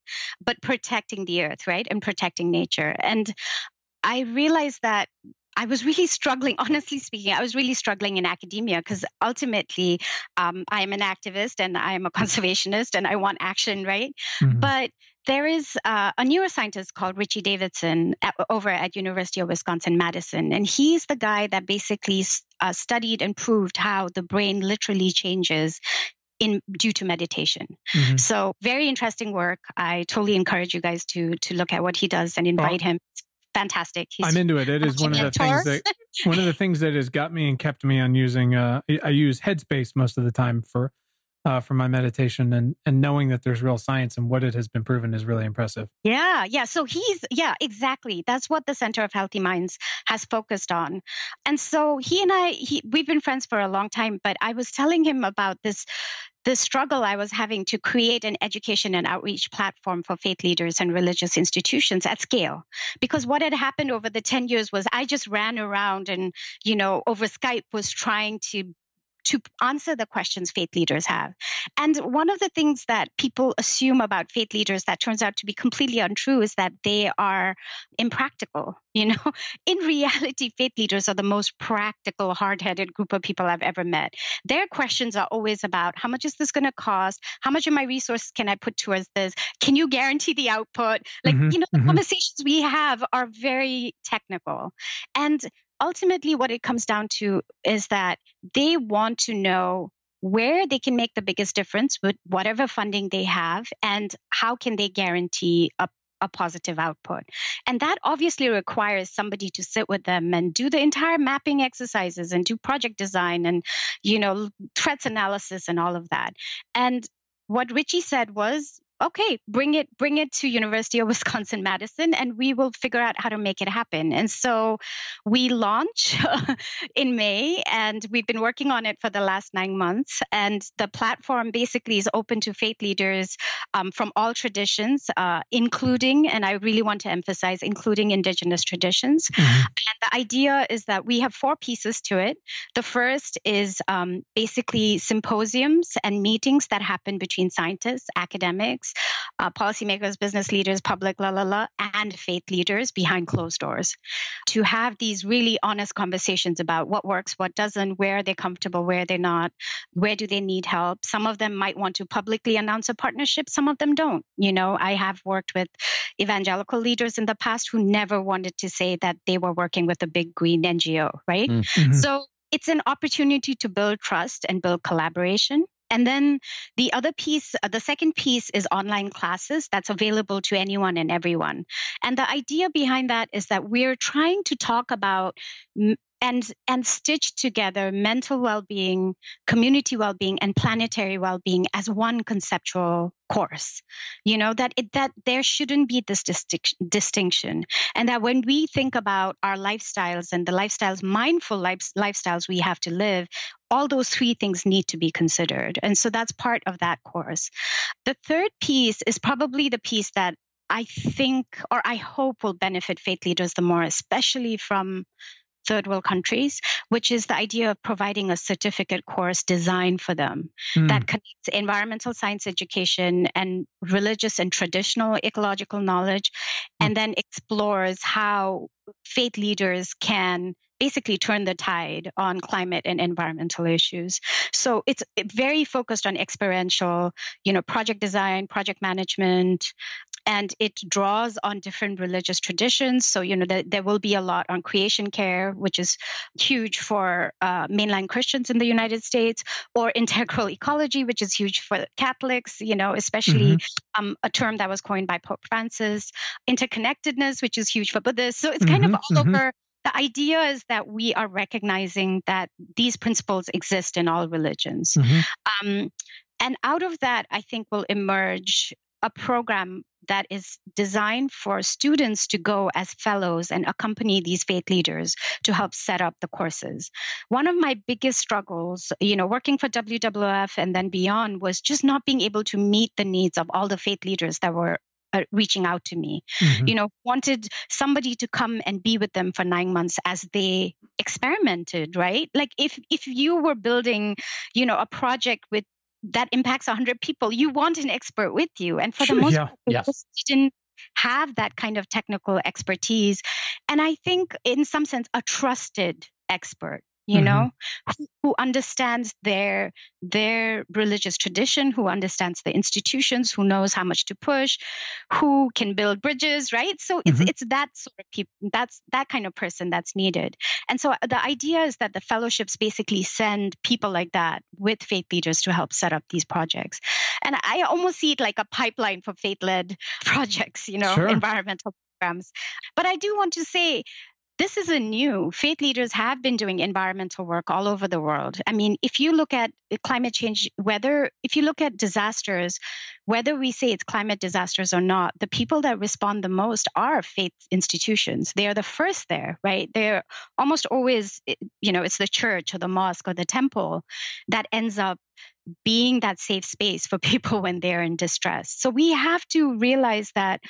but protecting the earth, right, and protecting nature. And I realized that I was really struggling, honestly speaking, I was really struggling in academia because ultimately um, I am an activist and I am a conservationist and I want action, right? Mm-hmm. But there is uh, a neuroscientist called Richie Davidson at, over at University of Wisconsin Madison, and he's the guy that basically uh, studied and proved how the brain literally changes in due to meditation. Mm-hmm. So very interesting work. I totally encourage you guys to to look at what he does and invite him fantastic. He's I'm into it. It is one of the things that one of the things that has got me and kept me on using. Uh, I use Headspace most of the time for uh, for my meditation, and and knowing that there's real science and what it has been proven is really impressive. Yeah, yeah. So he's yeah, exactly. That's what the Center of Healthy Minds has focused on, and so he and I he, we've been friends for a long time. But I was telling him about this the struggle I was having to create an education and outreach platform for faith leaders and religious institutions at scale. Because what had happened over the 10 years was I just ran around and, you know, over Skype was trying to to answer the questions faith leaders have. And one of the things that people assume about faith leaders that turns out to be completely untrue is that they are impractical. You know, in reality, faith leaders are the most practical, hard headed group of people I've ever met. Their questions are always about how much is this going to cost? How much of my resources can I put towards this? Can you guarantee the output? Like, mm-hmm, you know, the mm-hmm. conversations we have are very technical. And ultimately, what it comes down to is that they want to know where they can make the biggest difference with whatever funding they have and how can they guarantee a a positive output. And that obviously requires somebody to sit with them and do the entire mapping exercises and do project design and, you know, threats analysis and all of that. And what Richie said was, okay, bring it, bring it to University of Wisconsin Madison, and we will figure out how to make it happen. And so we launch in May, and we've been working on it for the last nine months. And the platform basically is open to faith leaders um, from all traditions, uh, including, and I really want to emphasize, including Indigenous traditions. Mm-hmm. And the idea is that we have four pieces to it. The first is um, basically symposiums and meetings that happen between scientists, academics, uh, policymakers, business leaders, public, la la la, and faith leaders behind closed doors to have these really honest conversations about what works, what doesn't, where they're comfortable, where they're not, where do they need help. Some of them might want to publicly announce a partnership, some of them don't. You know, I have worked with evangelical leaders in the past who never wanted to say that they were working with a big green NGO, right? Mm-hmm. So it's an opportunity to build trust and build collaboration. And then the other piece, uh, the second piece is online classes that's available to anyone and everyone. And the idea behind that is that we're trying to talk about and and stitch together mental well-being community well-being and planetary well-being as one conceptual course. You know that it that there shouldn't be this distinction and that when we think about our lifestyles and the lifestyles mindful life, lifestyles we have to live all those three things need to be considered. And so that's part of that course. The third piece is probably the piece that I think or I hope will benefit faith leaders the more, especially from third world countries, which is the idea of providing a certificate course designed for them mm. that connects environmental science education and religious and traditional ecological knowledge, mm. and then explores how faith leaders can basically turn the tide on climate and environmental issues. So it's very focused on experiential, you know, project design, project management, and it draws on different religious traditions. So, you know, the, there will be a lot on creation care, which is huge for uh, mainline Christians in the United States, or integral ecology, which is huge for Catholics, you know, especially mm-hmm. um, a term that was coined by Pope Francis, interconnectedness, which is huge for Buddhists. So it's kind mm-hmm, of all mm-hmm. over the idea is that we are recognizing that these principles exist in all religions. Mm-hmm. Um, and out of that, I think will emerge a program that is designed for students to go as fellows and accompany these faith leaders to help set up the courses. One of my biggest struggles, you know, working for WWF and then beyond was just not being able to meet the needs of all the faith leaders that were uh, reaching out to me mm-hmm. you know wanted somebody to come and be with them for 9 months as they experimented right like if if you were building you know a project with that impacts 100 people you want an expert with you and for the most yeah. part yes. didn't have that kind of technical expertise and i think in some sense a trusted expert you mm-hmm. know who, who, understands their their religious tradition who understands the institutions who knows how much to push who can build bridges right so it's mm-hmm. it's that sort of people that's that kind of person that's needed and so uh, the idea is that the fellowships basically send people like that with faith leaders to help set up these projects and i almost see it like a pipeline for faith led projects you know sure. environmental programs but i do want to say this isn't new. Faith leaders have been doing environmental work all over the world. I mean, if you look at climate change, whether, if you look at disasters, whether we say it's climate disasters or not, the people that respond the most are faith institutions. They are the first there, right? They're almost always, eh, you know, it's the church or the mosque or the temple that ends up being that safe space for people when they're in distress. So we have to realize that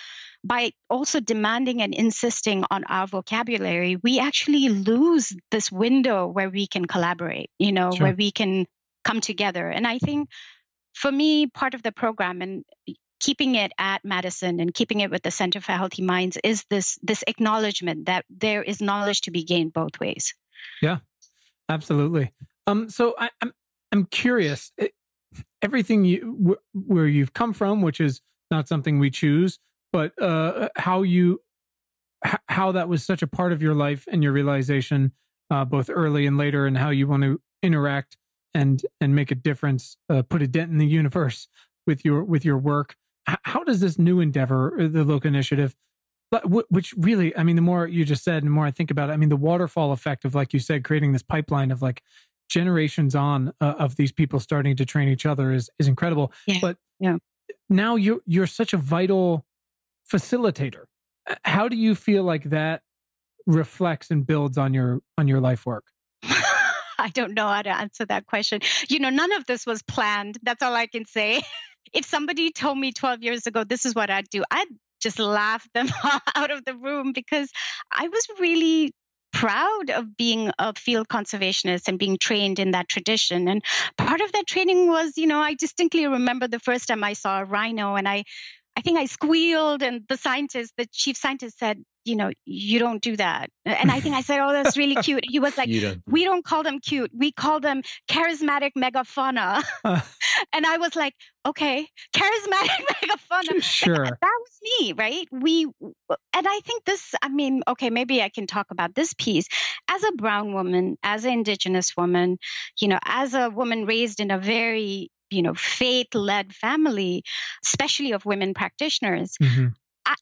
by also demanding and insisting on our vocabulary, we actually lose this window where we can collaborate, you know, sure. where we can come together. And I think for me, part of the program and keeping it at Madison and keeping it with the Center for Healthy Minds is this this acknowledgement that there is knowledge to be gained both ways. Yeah, absolutely. Um, so I, I'm I'm curious. It, everything you where you've come from, which is not something we choose, but uh, how you how that was such a part of your life and your realization, uh, both early and later, and how you want to interact and and make a difference, uh, put a dent in the universe with your with your work. H- how does this new endeavor, uh, the Loka Initiative, but which really, I mean, the more you just said, and the more I think about it, I mean, the waterfall effect of, like you said, creating this pipeline of like generations on uh, of these people starting to train each other is is incredible. Yeah. But yeah. now you you're such a vital facilitator. How do you feel like that reflects and builds on your on your life work? I don't know how to answer that question. You know, none of this was planned. That's all I can say. if somebody told me 12 years ago this is what I'd do, I'd just laugh them out of the room because I was really proud of being a field conservationist and being trained in that tradition. And part of that training was, you know, I distinctly remember the first time I saw a rhino and I I think I squealed, and the scientist, the chief scientist said, you know, you don't do that. And I think I said, oh, that's really cute. He was like, don't. we don't call them cute. We call them charismatic megafauna. and I was like, okay, charismatic megafauna. Sure. that was me, right? We, and I think this, I mean, okay, maybe I can talk about this piece. As a brown woman, as an indigenous woman, you know, as a woman raised in a very you know faith led family especially of women practitioners mm-hmm. I,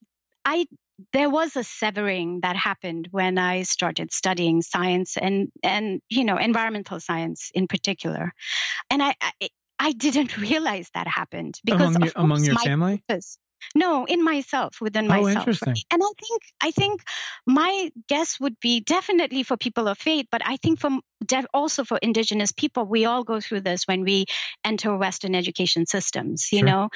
I there was a severing that happened when I started studying science and and you know environmental science in particular, and I I, I didn't realize that happened because among, among your family. Purpose, no, in myself, within oh, myself. Interesting. And I think I think my guess would be definitely for people of faith, but I think for also for indigenous people, we all go through this when we enter Western education systems. You sure. know,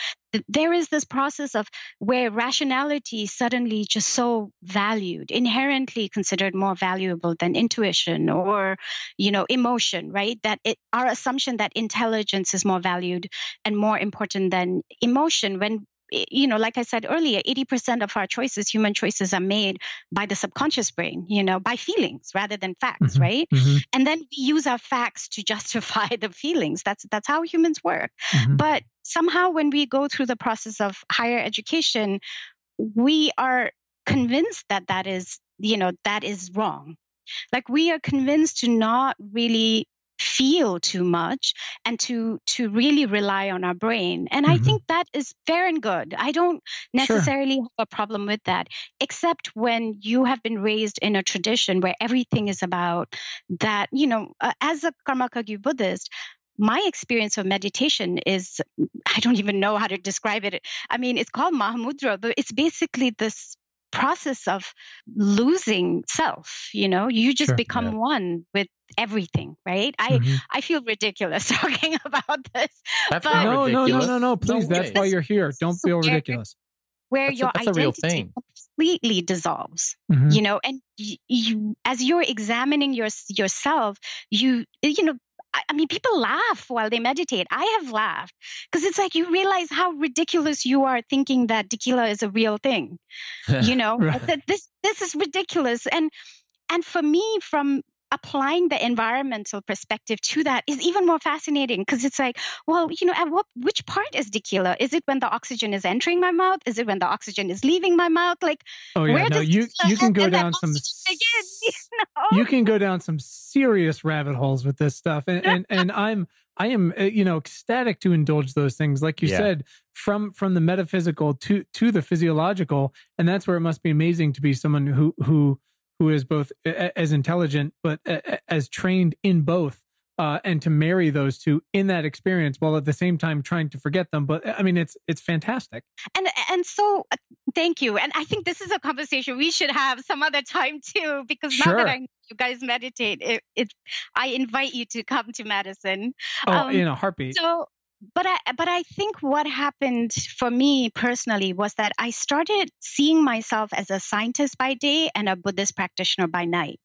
there is this process of where rationality suddenly just so valued, inherently considered more valuable than intuition or, you know, emotion, right? That it, our assumption that intelligence is more valued and more important than emotion when you know, like I said earlier, 80% of our choices, human choices, are made by the subconscious brain, you know, by feelings rather than facts, mm-hmm, right? Mm-hmm. And then we use our facts to justify the feelings. That's that's how humans work. Mm-hmm. But somehow when we go through the process of higher education, we are convinced that that is, you know, that is wrong. Like we are convinced to not really feel too much and to to really rely on our brain and mm-hmm. i think that is fair and good i don't necessarily sure. have a problem with that except when you have been raised in a tradition where everything is about that you know uh, as a karma kagyu buddhist my experience of meditation is i don't even know how to describe it i mean it's called mahamudra but it's basically this process of losing self you know you just sure, become yeah. one with everything right i mm-hmm. i feel ridiculous talking about this That's but not no, no, no, no, no, please. No that's why you're here. Don't feel ridiculous. where That's a- your that's a real identity thing. completely dissolves Mhm. you know and you, you as you're examining your, yourself you you know I, I mean people laugh while they meditate. I have laughed because it's like you realize how ridiculous you are thinking that Dekila is a real thing you know? Right. this this is ridiculous. And and for me from applying the environmental perspective to that is even more fascinating because it's like well you know at what which part is Dekila is it when the oxygen is entering my mouth is it when the oxygen is leaving my mouth like Oh yeah, where no, does you you can go down some begin, you know? you can go down some serious rabbit holes with this stuff and and, and i'm i am uh, you know ecstatic to indulge those things like you Yeah. said from from the metaphysical to to the physiological and that's where it must be amazing to be someone who who who is both as intelligent but as trained in both uh, and to marry those two in that experience while at the same time trying to forget them. But i mean it's it's fantastic. And and so uh, thank you. And i think this is a conversation we should have some other time too because now Sure. that i know you guys meditate it, it i invite you to come to madison. Oh Um, in a heartbeat. so but i but i think what happened for me personally was that i started seeing myself as a scientist by day and a buddhist practitioner by night.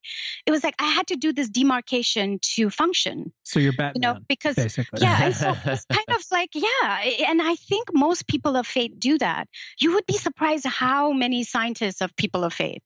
It was like i had to do this demarcation to function so you're you batman know because basically. yeah so it's kind of like yeah and i think most people of faith do that. You would be surprised how many scientists of people of faith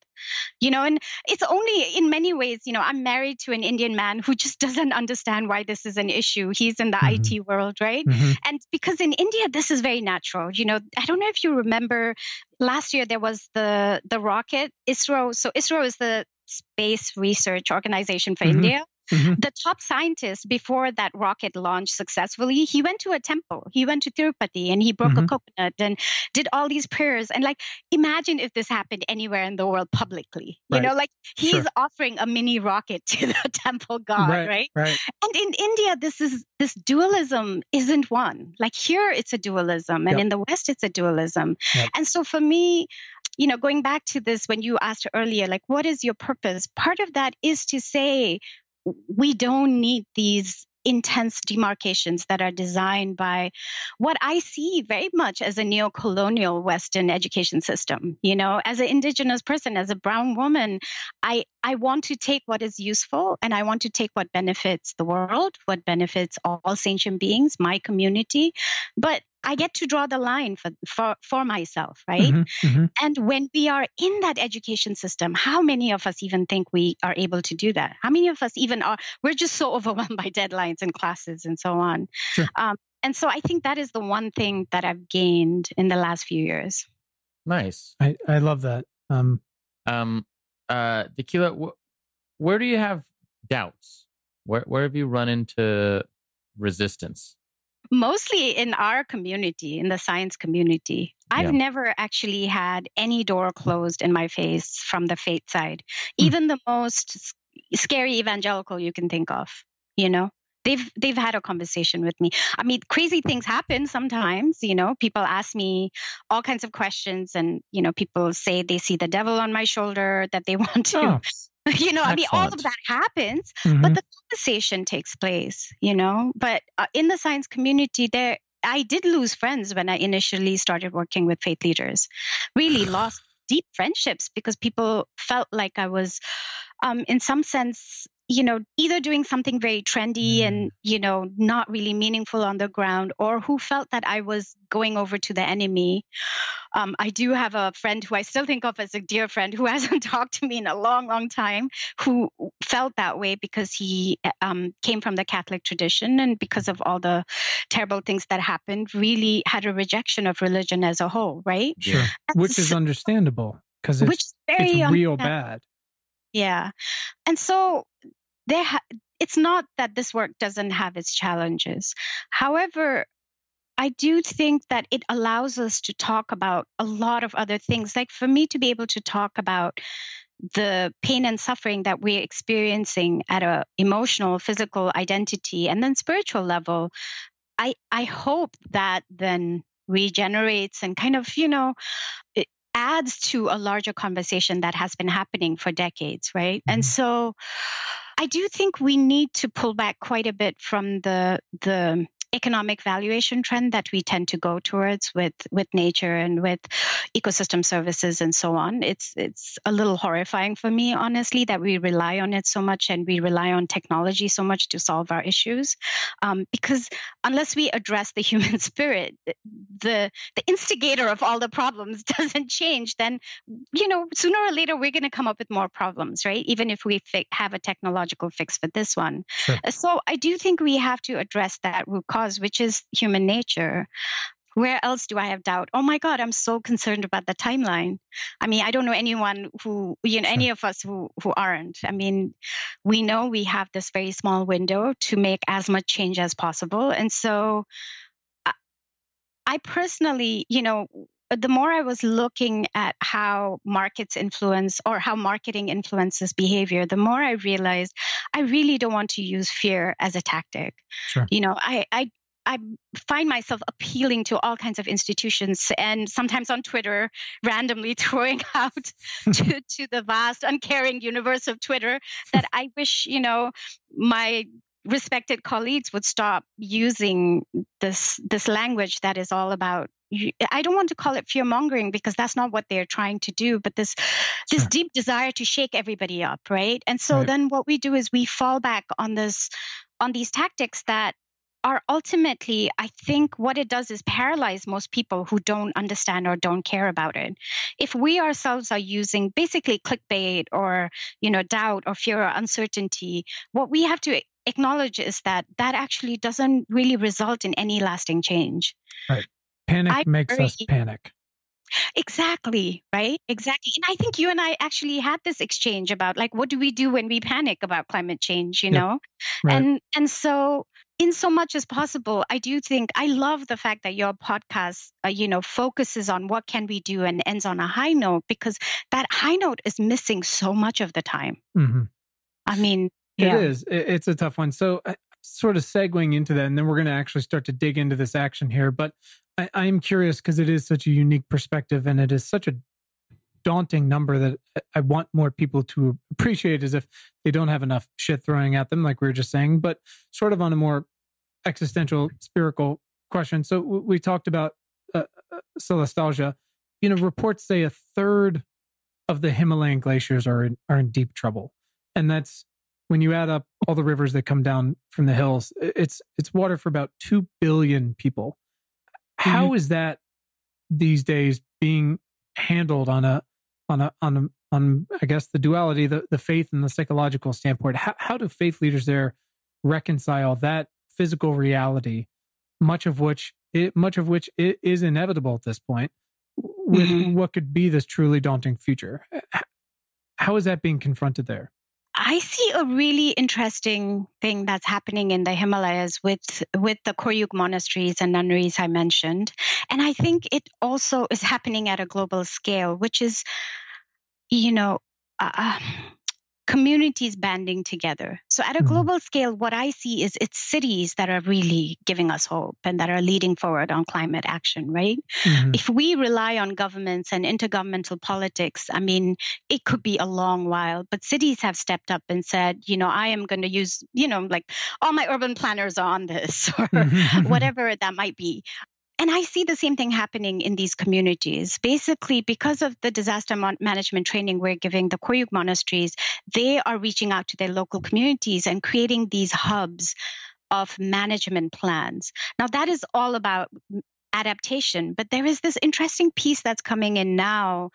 you know and it's only in many ways you know i'm married to an indian man who just doesn't understand why this is an issue. He's in the Mhm. it world right Mhm. and because in india this is very natural you know i don't know if you remember last year there was the the rocket isro so isro is the space research organization for Mhm. india Mhm. the top scientist before that rocket launched successfully he went to a temple he went to tirupati and he broke Mhm. a coconut and did all these prayers and like imagine if this happened anywhere in the world publicly you know like he's Sure. offering a mini rocket to the temple god right right right and in India, this is this dualism isn't one. Like here, it's a dualism, and Yep. in the West, it's a dualism. Yep. And so for me, you know, going back to this when you asked earlier, like, what is your purpose? Part of that is to say we don't need these intense demarcations that are designed by what I see very much as a neo-colonial Western education system. You know, as an indigenous person, as a brown woman, I I want to take what is useful and I want to take what benefits the world, what benefits all sentient beings, my community, but I get to draw the line for for, for myself, right? Mhm, mhm. And when we are in that education system, how many of us even think we are able to do that? How many of us even are? We're just so overwhelmed by deadlines and classes and so on. Sure. Um, and so I think that is the one thing that I've gained in the last few years. nice. I, I love that. Um, Um, uh, Dekila, wh- where do you have doubts? Where where have you run into resistance? mostly in our community, in the science community. I've Yeah. never actually had any door closed in my face from the faith side, Hmm. even the most scary evangelical you can think of, you know? They've they've had a conversation with me. I mean, crazy things happen sometimes, you know. People ask me all kinds of questions and, you know, people say they see the devil on my shoulder that they want to Oh. you know, I mean all of that happens mhm. but the conversation takes place you know but uh, in the science community there i did lose friends when i initially started working with faith leaders really lost deep friendships because people felt like i was um, in some sense you know either doing something very trendy and you know not really meaningful on the ground or who felt that i was going over to the enemy um, i do have a friend who i still think of as a dear friend who hasn't talked to me in a long long time who felt that way because he um, came from the catholic tradition and because of all the terrible things that happened really had a rejection of religion as a whole right sure. Which is understandable because it's, which is very it's real bad. Yeah. And so there ha- it's not that this work doesn't have its challenges. However, I do think that it allows us to talk about a lot of other things. Like for me to be able to talk about the pain and suffering that we're experiencing at a emotional, physical, identity, and then spiritual level, I I hope that then regenerates and kind of, you know, it adds to a larger conversation that has been happening for decades, right? And Mhm. so I do think we need to pull back quite a bit from the the economic valuation trend that we tend to go towards with with nature and with ecosystem services and so on. It's it's a little horrifying for me, honestly, that we rely on it so much and we rely on technology so much to solve our issues, um, because unless we address the human spirit, the the instigator of all the problems doesn't change, then you know sooner or later we're going to come up with more problems, right? Even if we fi- have a technological fix for this one. Sure. So I do think we have to address that root cause, which is human nature. Where else do I have doubt? Oh my God, I'm so concerned about the timeline. I mean, I don't know anyone who, you know, any of us who, who aren't. I mean, we know we have this very small window to make as much change as possible. And so I personally, you know, the more I was looking at how markets influence or how marketing influences behavior, the more I realized I really don't want to use fear as a tactic. Sure. You know, I, I I find myself appealing to all kinds of institutions and sometimes on Twitter, randomly throwing out to, to the vast, uncaring universe of Twitter that I wish, you know, my respected colleagues would stop using this this language that is all about I don't want to call it fear mongering because that's not what they're trying to do, but this sure. this deep desire to shake everybody up, right? And so right. then what we do is we fall back on this on these tactics that are ultimately, I think what it does is paralyze most people who don't understand or don't care about it. If we ourselves are using basically clickbait or, you know, doubt or fear or uncertainty, what we have to acknowledge is that that actually doesn't really result in any lasting change. Right. Panic I makes us panic. Exactly, right? Exactly. And I think you and I actually had this exchange about like what do we do when we panic about climate change, you yep. know? Right. And and so in so much as possible, I do think I love the fact that your podcast, uh, you know, focuses on what can we do and ends on a high note because that high note is missing so much of the time. Mm-hmm. I mean, yeah. It is. It's a tough one. So, sort of segueing into that, and then we're going to actually start to dig into this action here. But I, I'm curious because it is such a unique perspective, and it is such a daunting number that I want more people to appreciate as if they don't have enough shit throwing at them, like we were just saying, but sort of on a more existential, spiritual question. So we talked about uh, uh, solastalgia. You know, reports say a third of the Himalayan glaciers are in, are in deep trouble, and that's when you add up all the rivers that come down from the hills, it's it's water for about two billion people. How mm-hmm. is that these days being handled on a on a on a, on I guess the duality, the the faith and the psychological standpoint? How how do faith leaders there reconcile that physical reality, much of which it, much of which is inevitable at this point, with mm-hmm. what could be this truly daunting future? How is that being confronted there? I see a really interesting thing that's happening in the Himalayas with with the Khoryug monasteries and nunneries I mentioned, and I think it also is happening at a global scale, which is, you know, uh, communities banding together. So, at a mm-hmm. global scale, what I see is it's cities that are really giving us hope and that are leading forward on climate action, right? Mm-hmm. If we rely on governments and intergovernmental politics, I mean, it could be a long while, but cities have stepped up and said, you know, I am going to use, you know, like all my urban planners are on this or whatever that might be. And I see the same thing happening in these communities. Basically, because of the disaster management training we're giving the Khoryug monasteries, they are reaching out to their local communities and creating these hubs of management plans. Now, that is all about adaptation, but there is this interesting piece that's coming in now,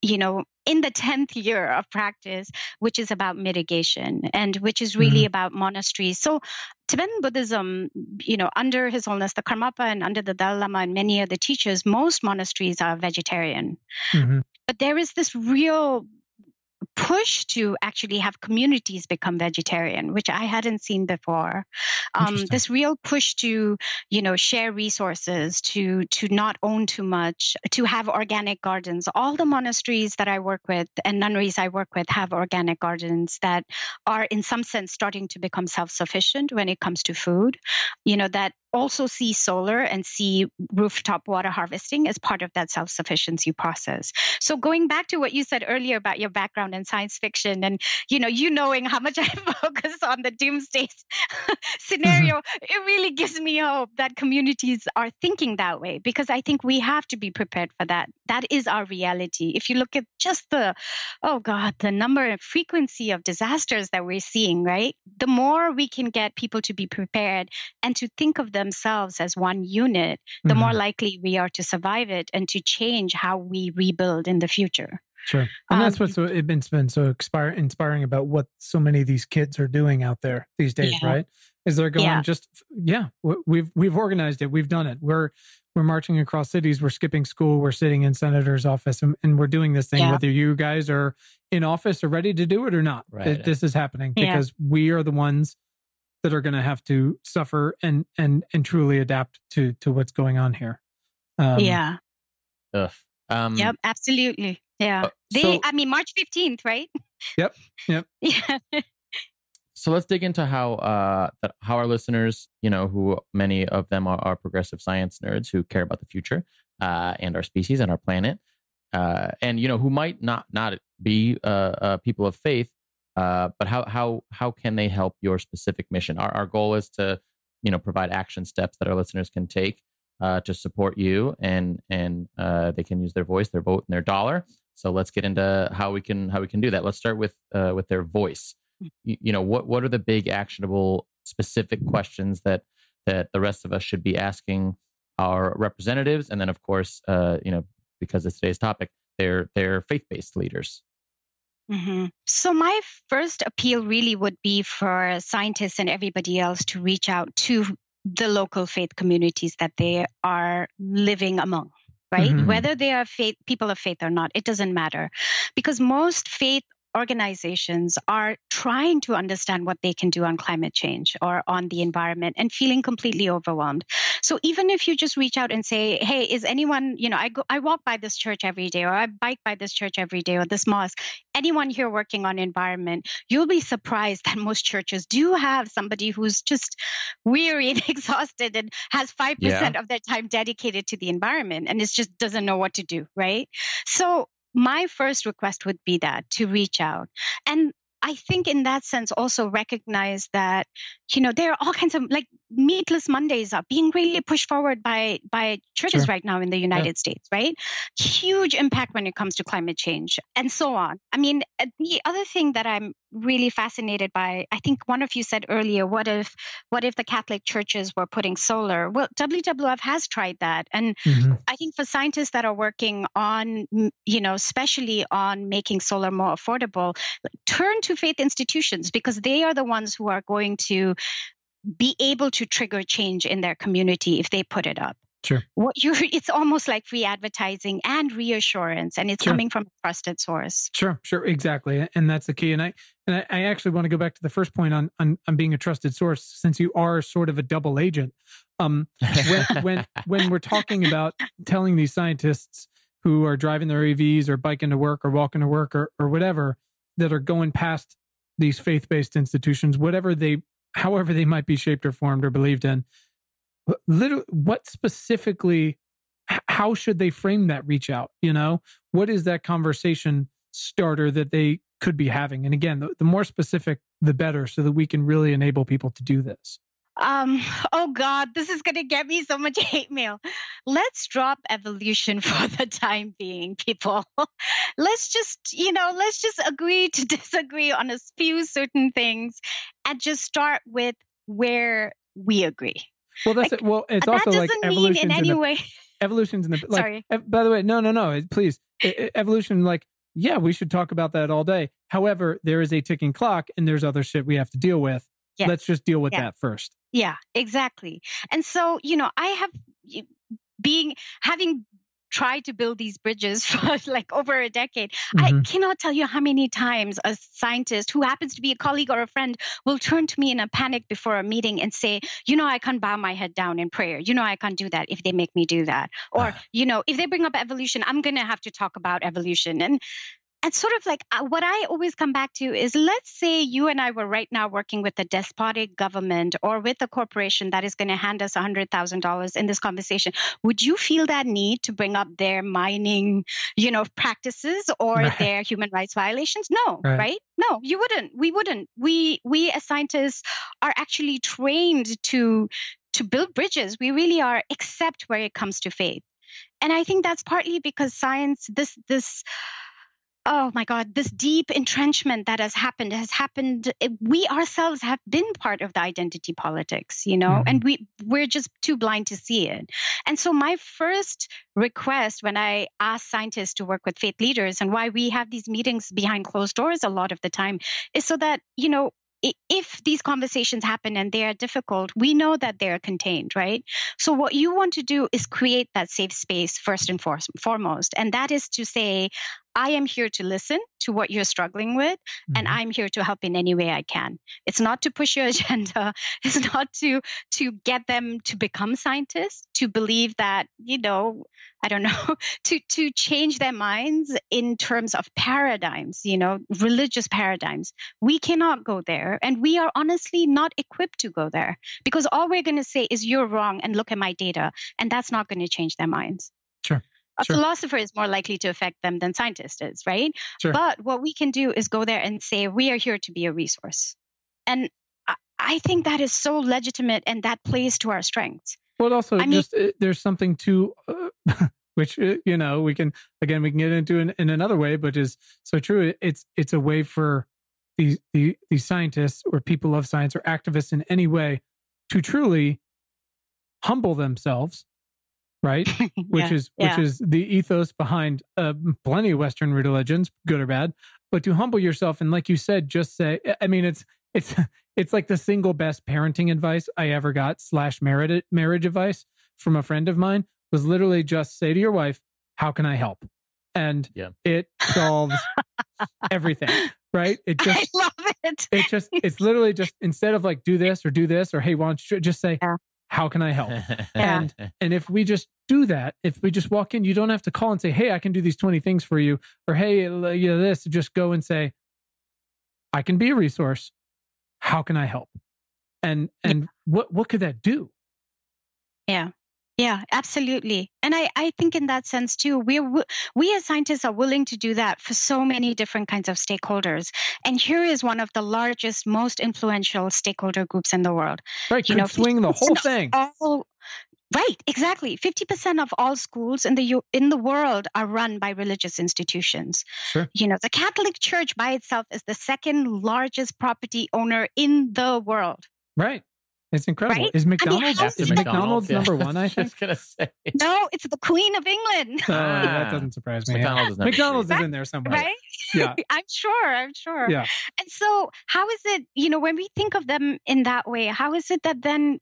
you know, in the 10th year of practice, which is about mitigation and which is really mm-hmm. about monasteries. So, Tibetan Buddhism, you know, under His Holiness the Karmapa and under the Dalai Lama and many other teachers, most monasteries are vegetarian. Mm-hmm. But there is this real push to actually have communities become vegetarian, which I hadn't seen before. Um, this real push to, you know, share resources, to to not own too much, to have organic gardens. All the monasteries that I work with and nunneries I work with have organic gardens that are, in some sense, starting to become self-sufficient when it comes to food. You know that also see solar and see rooftop water harvesting as part of that self sufficiency process. So going back to what you said earlier about your background in science fiction and you know you knowing how much I focus on the doomsday scenario, it really gives me hope that communities are thinking that way because I think we have to be prepared for that. That is our reality. If you look at just the oh god, the number and frequency of disasters that we're seeing, right? The more we can get people to be prepared and to think of themselves as one unit, the mm-hmm. more likely we are to survive it and to change how we rebuild in the future. Sure, and that's um, what's so, it's been, so inspire, inspiring about what so many of these kids are doing out there these days, yeah. right? Is they're going yeah. just yeah, we've we've organized it, we've done it. We're we're marching across cities, we're skipping school, we're sitting in senator's office, and, and we're doing this thing. Yeah. Whether you guys are in office or ready to do it or not, right. it, this is happening because we are the ones that are going to have to suffer and and and truly adapt to to what's going on here. Um, yeah. Ugh. Um, yep. Absolutely. Yeah. Uh, they. So, I mean, March fifteenth, right? Yep. Yep. yeah. so let's dig into how uh how our listeners, you know, who many of them are, are progressive science nerds who care about the future uh, and our species and our planet, uh, and you know, who might not not be uh, uh people of faith, uh, but how how how can they help your specific mission? Our our goal is to you know provide action steps that our listeners can take uh, to support you, and and uh, they can use their voice, their vote, and their dollar. So let's get into how we can how we can do that. Let's start with uh, with their voice. Hmm. You, you know what what are the big actionable specific questions that that the rest of us should be asking our representatives, and then of course uh, you know because it's today's topic, they're they're faith based leaders. Mm-hmm. So, my first appeal really would be for scientists and everybody else to reach out to the local faith communities that they are living among right mm-hmm. whether they are faith people of faith or not it doesn't matter because most faith organizations are trying to understand what they can do on climate change or on the environment and feeling completely overwhelmed. So even if you just reach out and say, "Hey, is anyone, you know, I go I walk by this church every day or I bike by this church every day or this mosque, anyone here working on environment, you'll be surprised that most churches do have somebody who's just weary and exhausted and has 5% yeah. of their time dedicated to the environment and it just doesn't know what to do, right? So my first request would be that to reach out. And I think in that sense also recognize that you know there are all kinds of like meatless Mondays are being really pushed forward by by churches sure. right now in the United yeah. States, right? Huge impact when it comes to climate change and so on. I mean, uh, the other thing that I'm really fascinated by, I think one of you said earlier, what if what if the Catholic churches were putting solar? Well, WWF has tried that, and mm-hmm. I think for scientists that are working on, you know, especially on making solar more affordable, turn to faith institutions because they are the ones who are going to be able to trigger change in their community if they put it up. Sure. What you it's almost like free advertising and reassurance, and it's sure. coming from a trusted source. Sure, sure, exactly, and that's the key. And I and I, I actually want to go back to the first point on, on on being a trusted source, since you are sort of a double agent. Um, when when when we're talking about telling these scientists who are driving their EVs or biking to work or walking to work or or whatever that are going past these faith based institutions, whatever they however they might be shaped or formed or believed in. Literally what specifically how should they frame that reach out you know? What is that conversation starter that they could be having? And again the, the more specific the better so that we can really enable people to do this um oh god this is going to get me so much hate mail. Let's drop evolution for the time being people. Let's just you know let's just agree to disagree on a few certain things and just start with where we agree. Well that's like, it. Well it's also like evolution in any the, way evolution's in the like Sorry. by the way no no no please. Evolution like yeah we should talk about that all day. However there is a ticking clock and there's other shit we have to deal with. Let's just deal with yeah. that first yeah, exactly. And so, you know, I have being having tried to build these bridges for like over a decade. Mm-hmm. I cannot tell you how many times a scientist who happens to be a colleague or a friend will turn to me in a panic before a meeting and say, You know, I can't bow my head down in prayer. You know, I can't do that if they make me do that. Or, you know, if they bring up evolution, I'm going to have to talk about evolution. And and sort of like uh, what I always come back to is let's say you and I were right now working with a despotic government or with a corporation that is going to hand us $100,000 in this conversation. Would you feel that need to bring up their mining, you know, practices or right. their human rights violations? No, right. right? No, you wouldn't. We wouldn't. We we as scientists are actually trained to to build bridges. We really are, except where it comes to faith. And I think that's partly because science, this this oh my god this deep entrenchment that has happened has happened we ourselves have been part of the identity politics you know mm-hmm. and we we're just too blind to see it and so my first request when i ask scientists to work with faith leaders and why we have these meetings behind closed doors a lot of the time is so that you know if these conversations happen and they are difficult, we know that they're contained, right? So, what you want to do is create that safe space first and foremost. And that is to say, I am here to listen to what you're struggling with, mm-hmm. and I'm here to help in any way I can. It's not to push your agenda. It's not to to get them to become scientists, to believe that you know, I don't know, to to change their minds in terms of paradigms, you know, religious paradigms. We cannot go there, and we are honestly not equipped to go there because all we're going to say is you're wrong and look at my data, and that's not going to change their minds. A sure. philosopher is more likely to affect them than scientist is, right? Sure. But what we can do is go there and say, we are here to be a resource. And I think that is so legitimate and that plays to our strengths. Well, also, I just mean, uh, there's something to, uh, which, uh, you know, we can, again, we can get into in, in another way, but is so true. It's, it's a way for these, the, these scientists or people of science or activists in any way to truly humble themselves right? which is which is the ethos behind uh, plenty of Western religions, good or bad. But to humble yourself and, like you said, just say. I mean, it's it's it's like the single best parenting advice I ever got slash marriage marriage advice from a friend of mine was literally just say to your wife, "How can I help?" And yeah. it solves everything, right? It just I love it. It just it's literally just instead of like do this or do this or hey, why don't you just say yeah how can I help? and and if we just do that, if we just walk in, you don't have to call and say, "Hey, I can do these 20 things for you," or "Hey, you know this." Just go and say, "I can be a resource. How can I help?" And and yeah. what what could that do? Yeah. Yeah, absolutely. And I, I think in that sense too, we're, we as scientists are willing to do that for so many different kinds of stakeholders. And here is one of the largest, most influential stakeholder groups in the world. Right, you could know, swing the whole thing. All, right, exactly. 50% of all schools in the, in the world are run by religious institutions. Sure. You know, the Catholic Church by itself is the second largest property owner in the world. Right. It's incredible. Right? Is McDonald's I mean, is McDonald's, yeah. number one? I think. Just gonna say. No, it's the Queen of England. Uh, that doesn't surprise me. McDonald's, yeah. is, McDonald's is in there somewhere, right? Yeah, I'm sure. I'm sure. Yeah. And so, how is it? You know, when we think of them in that way, how is it that then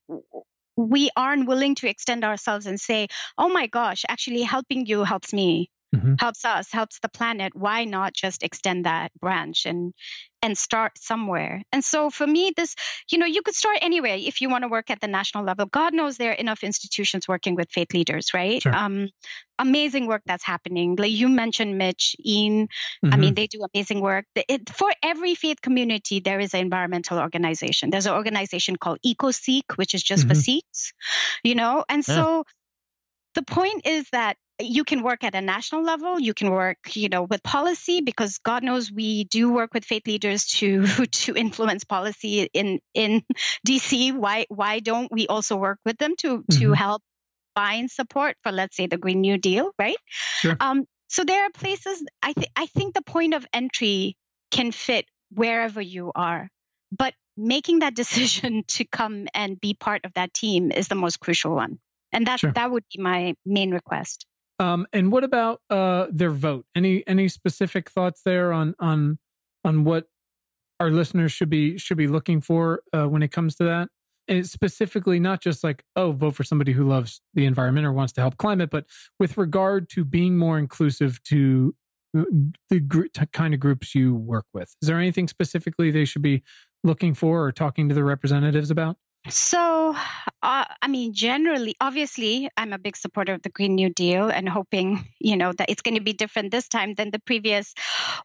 we aren't willing to extend ourselves and say, "Oh my gosh, actually, helping you helps me." mm-hmm. helps us, helps the planet, why not just extend that branch and and start somewhere? And so for me, this, you know, you could start anywhere if you want to work at the national level. God knows there are enough institutions working with faith leaders, right? Sure. Um, amazing work that's happening. Like you mentioned, Mitch, Ian. Mm-hmm. I mean, they do amazing work. It, for every faith community, there is an environmental organization. There's an organization called EcoSikh, which is just mm-hmm. for Sikhs, you know. And yeah. so the point is that you can work at a national level you can work you know with policy because god knows we do work with faith leaders to to influence policy in in dc why why don't we also work with them to mm-hmm. to help find support for let's say the green new deal right sure. um so there are places i think i think the point of entry can fit wherever you are but making that decision to come and be part of that team is the most crucial one and that sure. that would be my main request um, and what about uh, their vote? Any any specific thoughts there on on on what our listeners should be should be looking for uh, when it comes to that? And specifically, not just like oh, vote for somebody who loves the environment or wants to help climate, but with regard to being more inclusive to uh, the gr- kind of groups you work with. Is there anything specifically they should be looking for or talking to the representatives about? So, uh, I mean, generally, obviously, I'm a big supporter of the Green New Deal and hoping, you know, that it's going to be different this time than the previous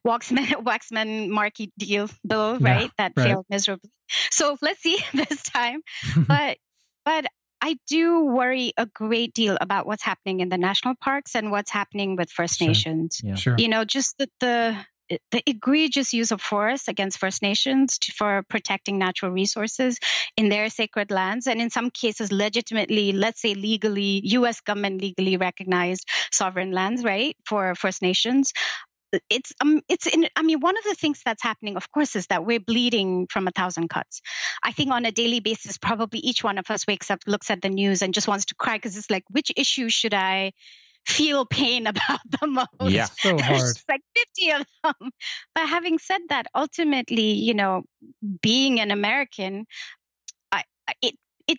Waxman, Waxman Markey deal bill, right? Yeah, that right. failed miserably. So let's see this time. but, but I do worry a great deal about what's happening in the national parks and what's happening with First sure. Nations. Yeah. Sure. You know, just the, the the egregious use of force against First Nations to, for protecting natural resources in their sacred lands, and in some cases, legitimately, let's say legally, U.S. government legally recognized sovereign lands, right, for First Nations. It's um it's in I mean one of the things that's happening of course is that we're bleeding from a thousand cuts. I think on a daily basis probably each one of us wakes up looks at the news and just wants to cry because it's like which issue should I feel pain about the most. Yeah, so hard. like 50 of them. But having said that, ultimately, you know, being an American, I, it it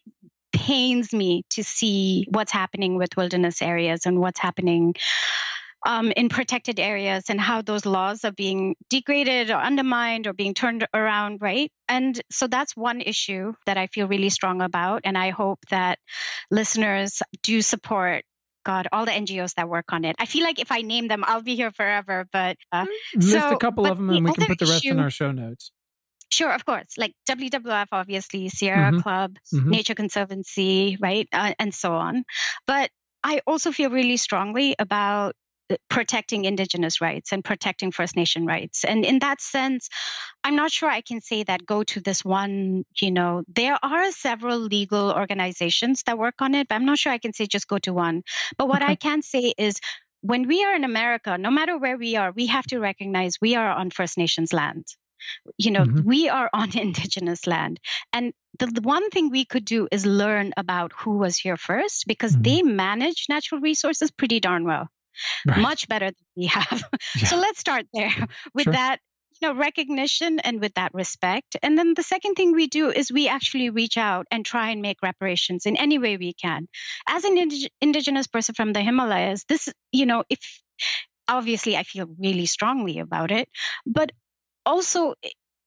pains me to see what's happening with wilderness areas and what's happening um, in protected areas and how those laws are being degraded or undermined or being turned around, right? And so that's one issue that I feel really strong about. And I hope that listeners do support God, all the NGOs that work on it. I feel like if I name them, I'll be here forever. But uh, list so, a couple of them, and we can put the rest issue, in our show notes. Sure, of course. Like WWF, obviously, Sierra mm-hmm. Club, mm-hmm. Nature Conservancy, right, uh, and so on. But I also feel really strongly about protecting indigenous rights and protecting first nation rights and in that sense i'm not sure i can say that go to this one you know there are several legal organizations that work on it but i'm not sure i can say just go to one but what okay. i can say is when we are in america no matter where we are we have to recognize we are on first nations land you know mm-hmm. we are on indigenous land and the, the, one thing we could do is learn about who was here first because mm-hmm. they manage natural resources pretty darn well right. much better than we have. Yeah. So let's start there with sure. that you know recognition and with that respect and then the second thing we do is we actually reach out and try and make reparations in any way we can as an indig- indigenous person from the himalayas this you know if obviously i feel really strongly about it but also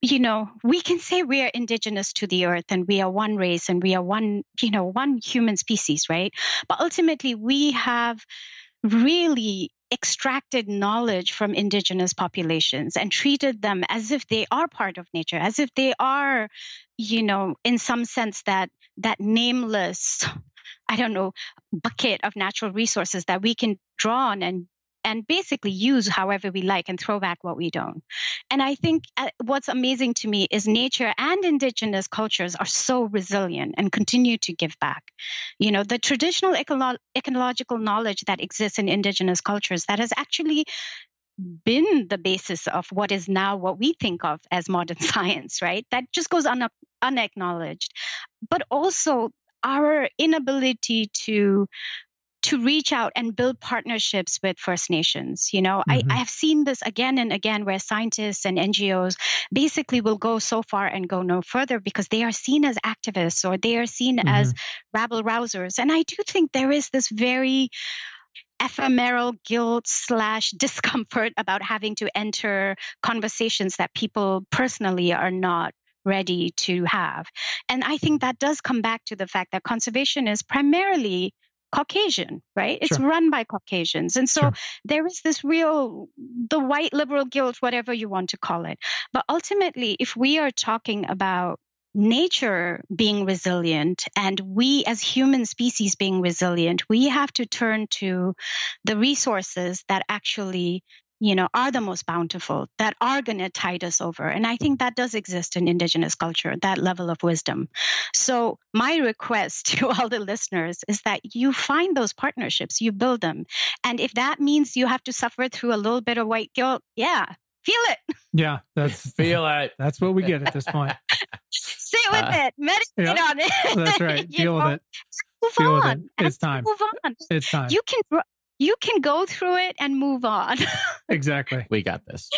you know we can say we are indigenous to the earth and we are one race and we are one you know one human species right but ultimately we have really extracted knowledge from indigenous populations and treated them as if they are part of nature as if they are you know in some sense that that nameless i don't know bucket of natural resources that we can draw on and and basically use however we like and throw back what we don't. And I think uh, what's amazing to me is nature and indigenous cultures are so resilient and continue to give back. You know, the traditional ecolo- ecological knowledge that exists in indigenous cultures that has actually been the basis of what is now what we think of as modern science, right? That just goes un- unacknowledged. But also our inability to to reach out and build partnerships with First Nations. You know, mm-hmm. I, I have seen this again and again where scientists and NGOs basically will go so far and go no further because they are seen as activists or they are seen mm-hmm. as rabble rousers. And I do think there is this very ephemeral guilt slash discomfort about having to enter conversations that people personally are not ready to have. And I think that does come back to the fact that conservation is primarily Caucasian, right? It's sure. run by Caucasians. And so sure. there is this real, the white liberal guilt, whatever you want to call it. But ultimately, if we are talking about nature being resilient and we as human species being resilient, we have to turn to the resources that actually you know, are the most bountiful, that are going to tide us over. And I think that does exist in Indigenous culture, that level of wisdom. So, my request to all the listeners is that you find those partnerships, you build them. And if that means you have to suffer through a little bit of white guilt, yeah, feel it. Yeah, that's feel it. That's what we get at this point. Sit with uh, it, meditate on it. That's right. Deal know? with it. Move on. It. It's time. Move on. It's time. You can you can go through it and move on. exactly. We got this.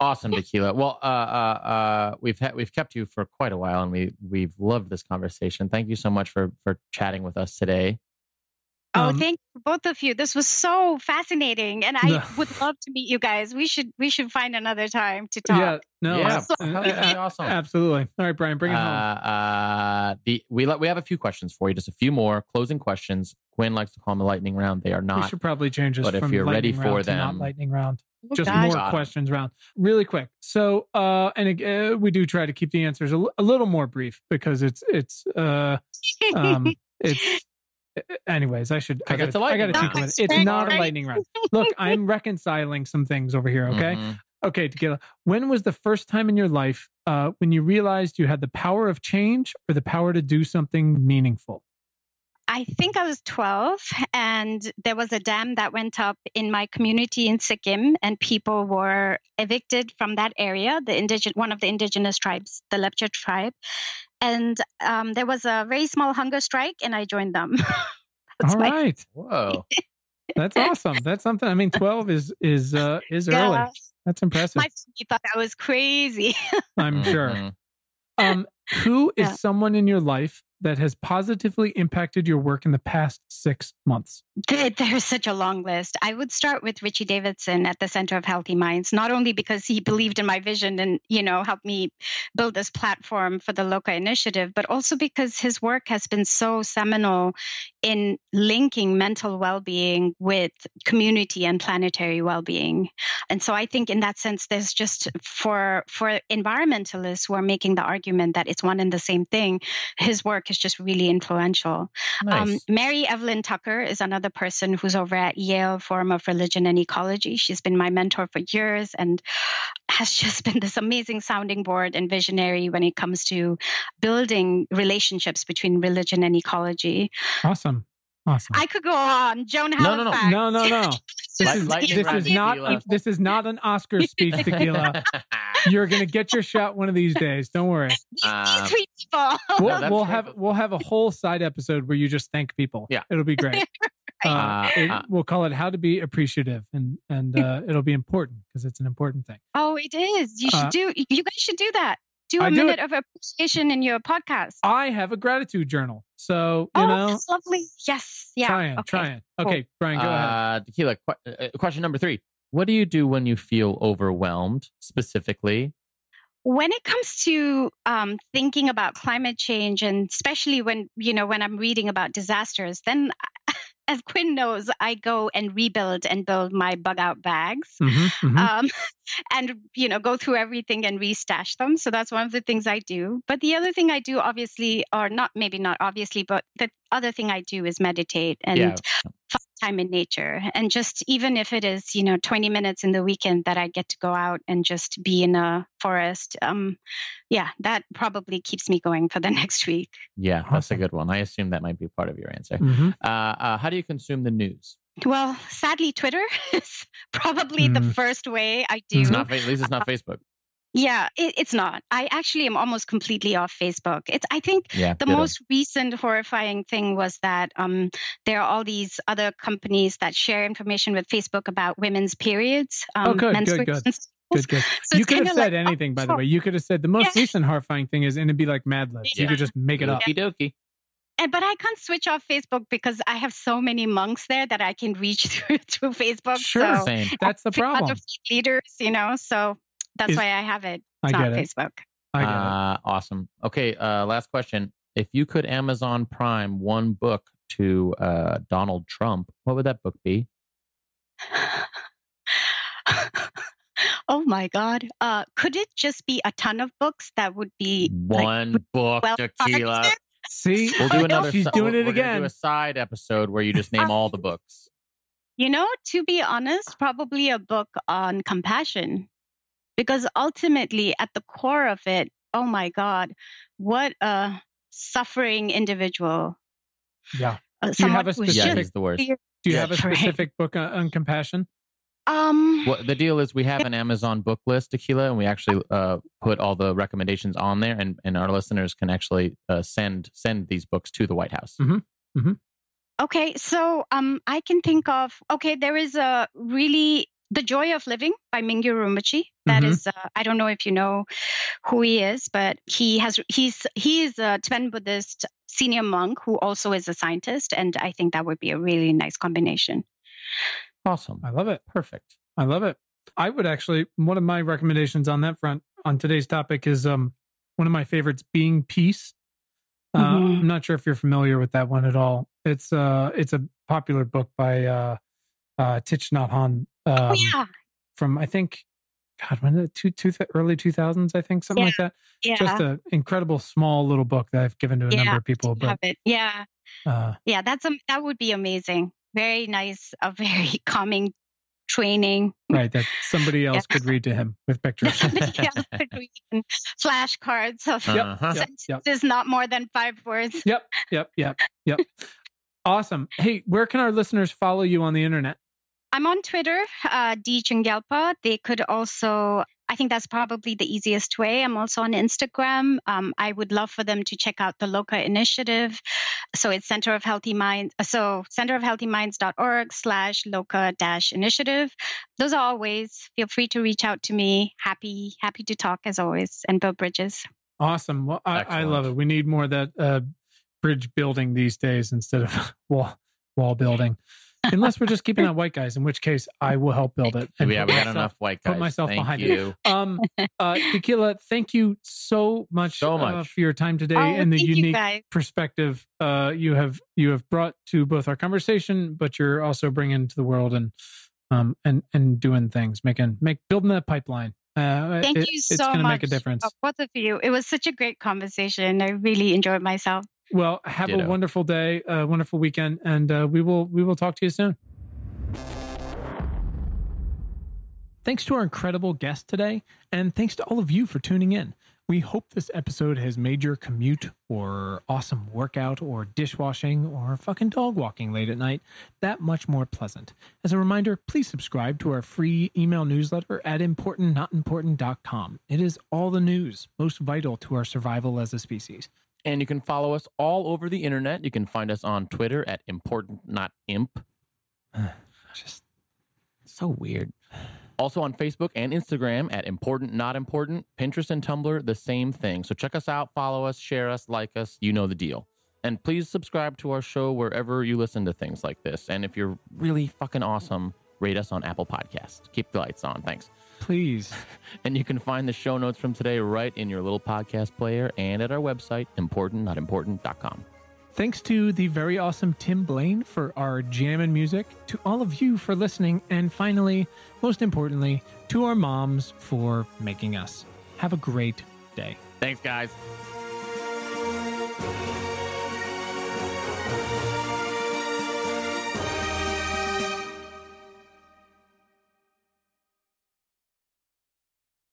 Awesome, Dekila. Well, uh, uh, uh, we've ha- we've kept you for quite a while, and we we've loved this conversation. Thank you so much for for chatting with us today. Oh, Um, thank you, both of you. This was so fascinating, and I No. would love to meet you guys. We should we should find another time to talk. Yeah, no, Yeah, ab- that would be awesome. absolutely. All right, Brian, bring it uh, home. uh, the we le- we have a few questions for you, just a few more closing questions. Quinn likes to call them the lightning round. They are not. we should probably change this but if you're ready for to not lightning round. Oh, Just gosh. more questions round, really quick. So, uh, and uh, we do try to keep the answers a, l- a little more brief because it's it's uh um it's. Anyways, I should. I 'Cause it's a gotta, I gotta lightning tinker round. it. It's not a lightning round. Look, I'm reconciling some things over here. Okay, Mhm. Okay, Dekila. When was the first time in your life uh, when you realized you had the power of change or the power to do something meaningful? I think I was 12, and there was a dam that went up in my community in Sikkim, and people were evicted from that area, the indigenous one of the indigenous tribes, the Lepcha tribe, and um, there was a very small hunger strike, and I joined them. That's All my- right, Whoa. that's awesome. That's something. I mean, twelve is is uh, is Yeah. early. That's impressive. My family thought I was crazy. I'm sure. Mhm. Um, who is Yeah. someone in your life that has positively impacted your work in the past six months? There's such a long list. I would start with Richie Davidson at the Center of Healthy Minds, not only because he believed in my vision and, you know, helped me build this platform for the Loka initiative, but also because his work has been so seminal in linking mental well-being with community and planetary well-being. And so I think in that sense, there's just for for environmentalists who are making the argument that it's one and the same thing, his work is just really influential. Um, Mary Evelyn Tucker is another person who's over at Yale Forum of Religion and Ecology. She's been my mentor for years and has just been this amazing sounding board and visionary when it comes to building relationships between religion and ecology. Awesome, awesome. I could go on. Joan No, no, no. No, no, no. This Light- is lightning this round, is not Dekila. this is not an Oscar speech, Dekila. You're gonna get your shot one of these days. Don't worry. Three people. We'll, that's we'll have we'll have a whole side episode where you just thank people. Yeah. it'll be great. Uh, Uh, it- uh. we'll call it "How to Be Appreciative," and and uh, it'll be important because it's an important thing. oh, it is. You should Uh, do. You guys should do that. Do I a do minute of appreciation in your podcast. I have a gratitude journal, so you oh, know, that's lovely. Yes. Yeah. trying, okay. trying. cool. Okay, Brian, go ahead. Uh, Dekila, qu- uh, question number three. What do you do when you feel overwhelmed, specifically? when it comes to um, thinking about climate change and especially when you know when i'm reading about disasters then as quinn knows i go and rebuild and build my bug out bags Mhm, mhm. um, and you know go through everything and restash them so that's one of the things i do but the other thing i do obviously or not maybe not obviously but the other thing i do is meditate and yeah. Find time in nature and just even if it is you know 20 minutes in the weekend that i get to go out and just be in a forest um yeah that probably keeps me going for the next week Yeah, that's a good one. I assume that might be part of your answer. Mhm. Uh, uh, how do you consume the news? well sadly twitter is probably the Mm. first way i do It's not, fa- at least it's not Facebook. Yeah it, it's not i actually am almost completely off facebook it's i think Yeah. the ditto. most recent horrifying thing was that um, there are all these other companies that share information with Facebook about women's periods. Um, Oh, good, good, good. Good, good. So you could have said like, oh, anything, by the oh, way. You could have said the most Yeah. recent horrifying thing is, and it'd be like Mad Libs. You could just make it up. Okie dokie. And, but I can't switch off Facebook because I have so many monks there that I can reach through through Facebook. Sure. So Same. That's the I see a lot problem. of leaders, you know, so that's Is- why I have it. I It's get not it. Facebook. I get it. Uh, awesome. Okay. Uh, last question. If you could Amazon Prime one book to uh, Donald Trump, what would that book be? oh my God. Uh, could it just be a ton of books that would be like, One book, well Dekila. targeted? See, We'll do another. She's si- doing we're- it we're again. Do a side episode where you just name all the books. You know, to be honest, probably a book on compassion. Because ultimately, at the core of it, oh my God, what a suffering individual. Yeah. Uh, Do you have a specific- Yeah, he's the worst. Do you Yeah, have a right. specific book on, on compassion? Um, Well, the deal is we have an Amazon book list, Dekila, and we actually uh, put all the recommendations on there, and, and our listeners can actually uh, send send these books to the White House. Mm-hmm. Okay, so um, I can think of okay. There is a really the joy of living by Mingyur Rinpoche. That Mhm. is, uh, I don't know if you know who he is, but he has he's he is a Tibetan Buddhist senior monk who also is a scientist. And I think that would be a really nice combination. Awesome. I love it. Perfect. I love it. I would actually one of my recommendations on that front on today's topic is um one of my favorites, Being Peace. Uh, Mhm. I'm not sure if you're familiar with that one at all. It's uh it's a popular book by uh uh Thich Nhat Hanh um, oh, yeah. from I think God when the two two early 2000s I think something Yeah. like that. Yeah. Just an incredible small little book that I've given to a Yeah, number of people. But it. Yeah. uh, Yeah. That's a, that would be amazing. Very nice. A very calming training. right, that somebody else Yeah. could read to him with pictures. Somebody else could read flashcards of Uh-huh. yep, yep. not more than five words. Yep, yep, yep, yep. awesome. Hey, where can our listeners follow you on the internet? I'm on Twitter, uh, D Chungyalpa. They could also, I think that's probably the easiest way. I'm also on Instagram. Um, I would love for them to check out the Loka initiative. So it's Center of Healthy Minds. So centerofhealthyminds.org slash Loka dash initiative. Those are all ways. Feel free to reach out to me. Happy, happy to talk as always and build bridges. Awesome. Well, I, I love it. We need more of that uh, bridge building these days instead of wall wall building. Unless we're just keeping out white guys, in which case I will help build it. yeah, we put got myself- enough white put guys. myself Thank behind it. you. Um, uh, Dekila, thank you so much, So uh, much. for your time today Oh, and the thank you unique guys. perspective uh, you have you have brought to both our conversation, but you're also bringing to the world and um and and doing things, making make building that pipeline. Uh, Thank it- you it's so gonna much. make a difference. uh, Both of you. It was such a great conversation. I really enjoyed myself. Well, have a wonderful day, a wonderful weekend, and uh, we will we will talk to you soon. Thanks to our incredible guest today, and thanks to all of you for tuning in. We hope this episode has made your commute or awesome workout or dishwashing or fucking dog walking late at night that much more pleasant. As a reminder, please subscribe to our free email newsletter at importantnotimportant.com. It is all the news most vital to our survival as a species. And you can follow us all over the internet. You can find us on Twitter at important not imp. Just So weird. Also on Facebook and Instagram at important not important. Pinterest and Tumblr, the same thing. So check us out, follow us, share us, like us. You know the deal. And please subscribe to our show wherever you listen to things like this. And if you're really fucking awesome, rate us on Apple Podcasts. Keep the lights on. Thanks. Please. And you can find the show notes from today right in your little podcast player and at our website, importantnotimportant.com. Thanks to the very awesome Tim Blaine for our jam and music, to all of you for listening, and finally, most importantly, to our moms for making us. Have a great day. Thanks, guys.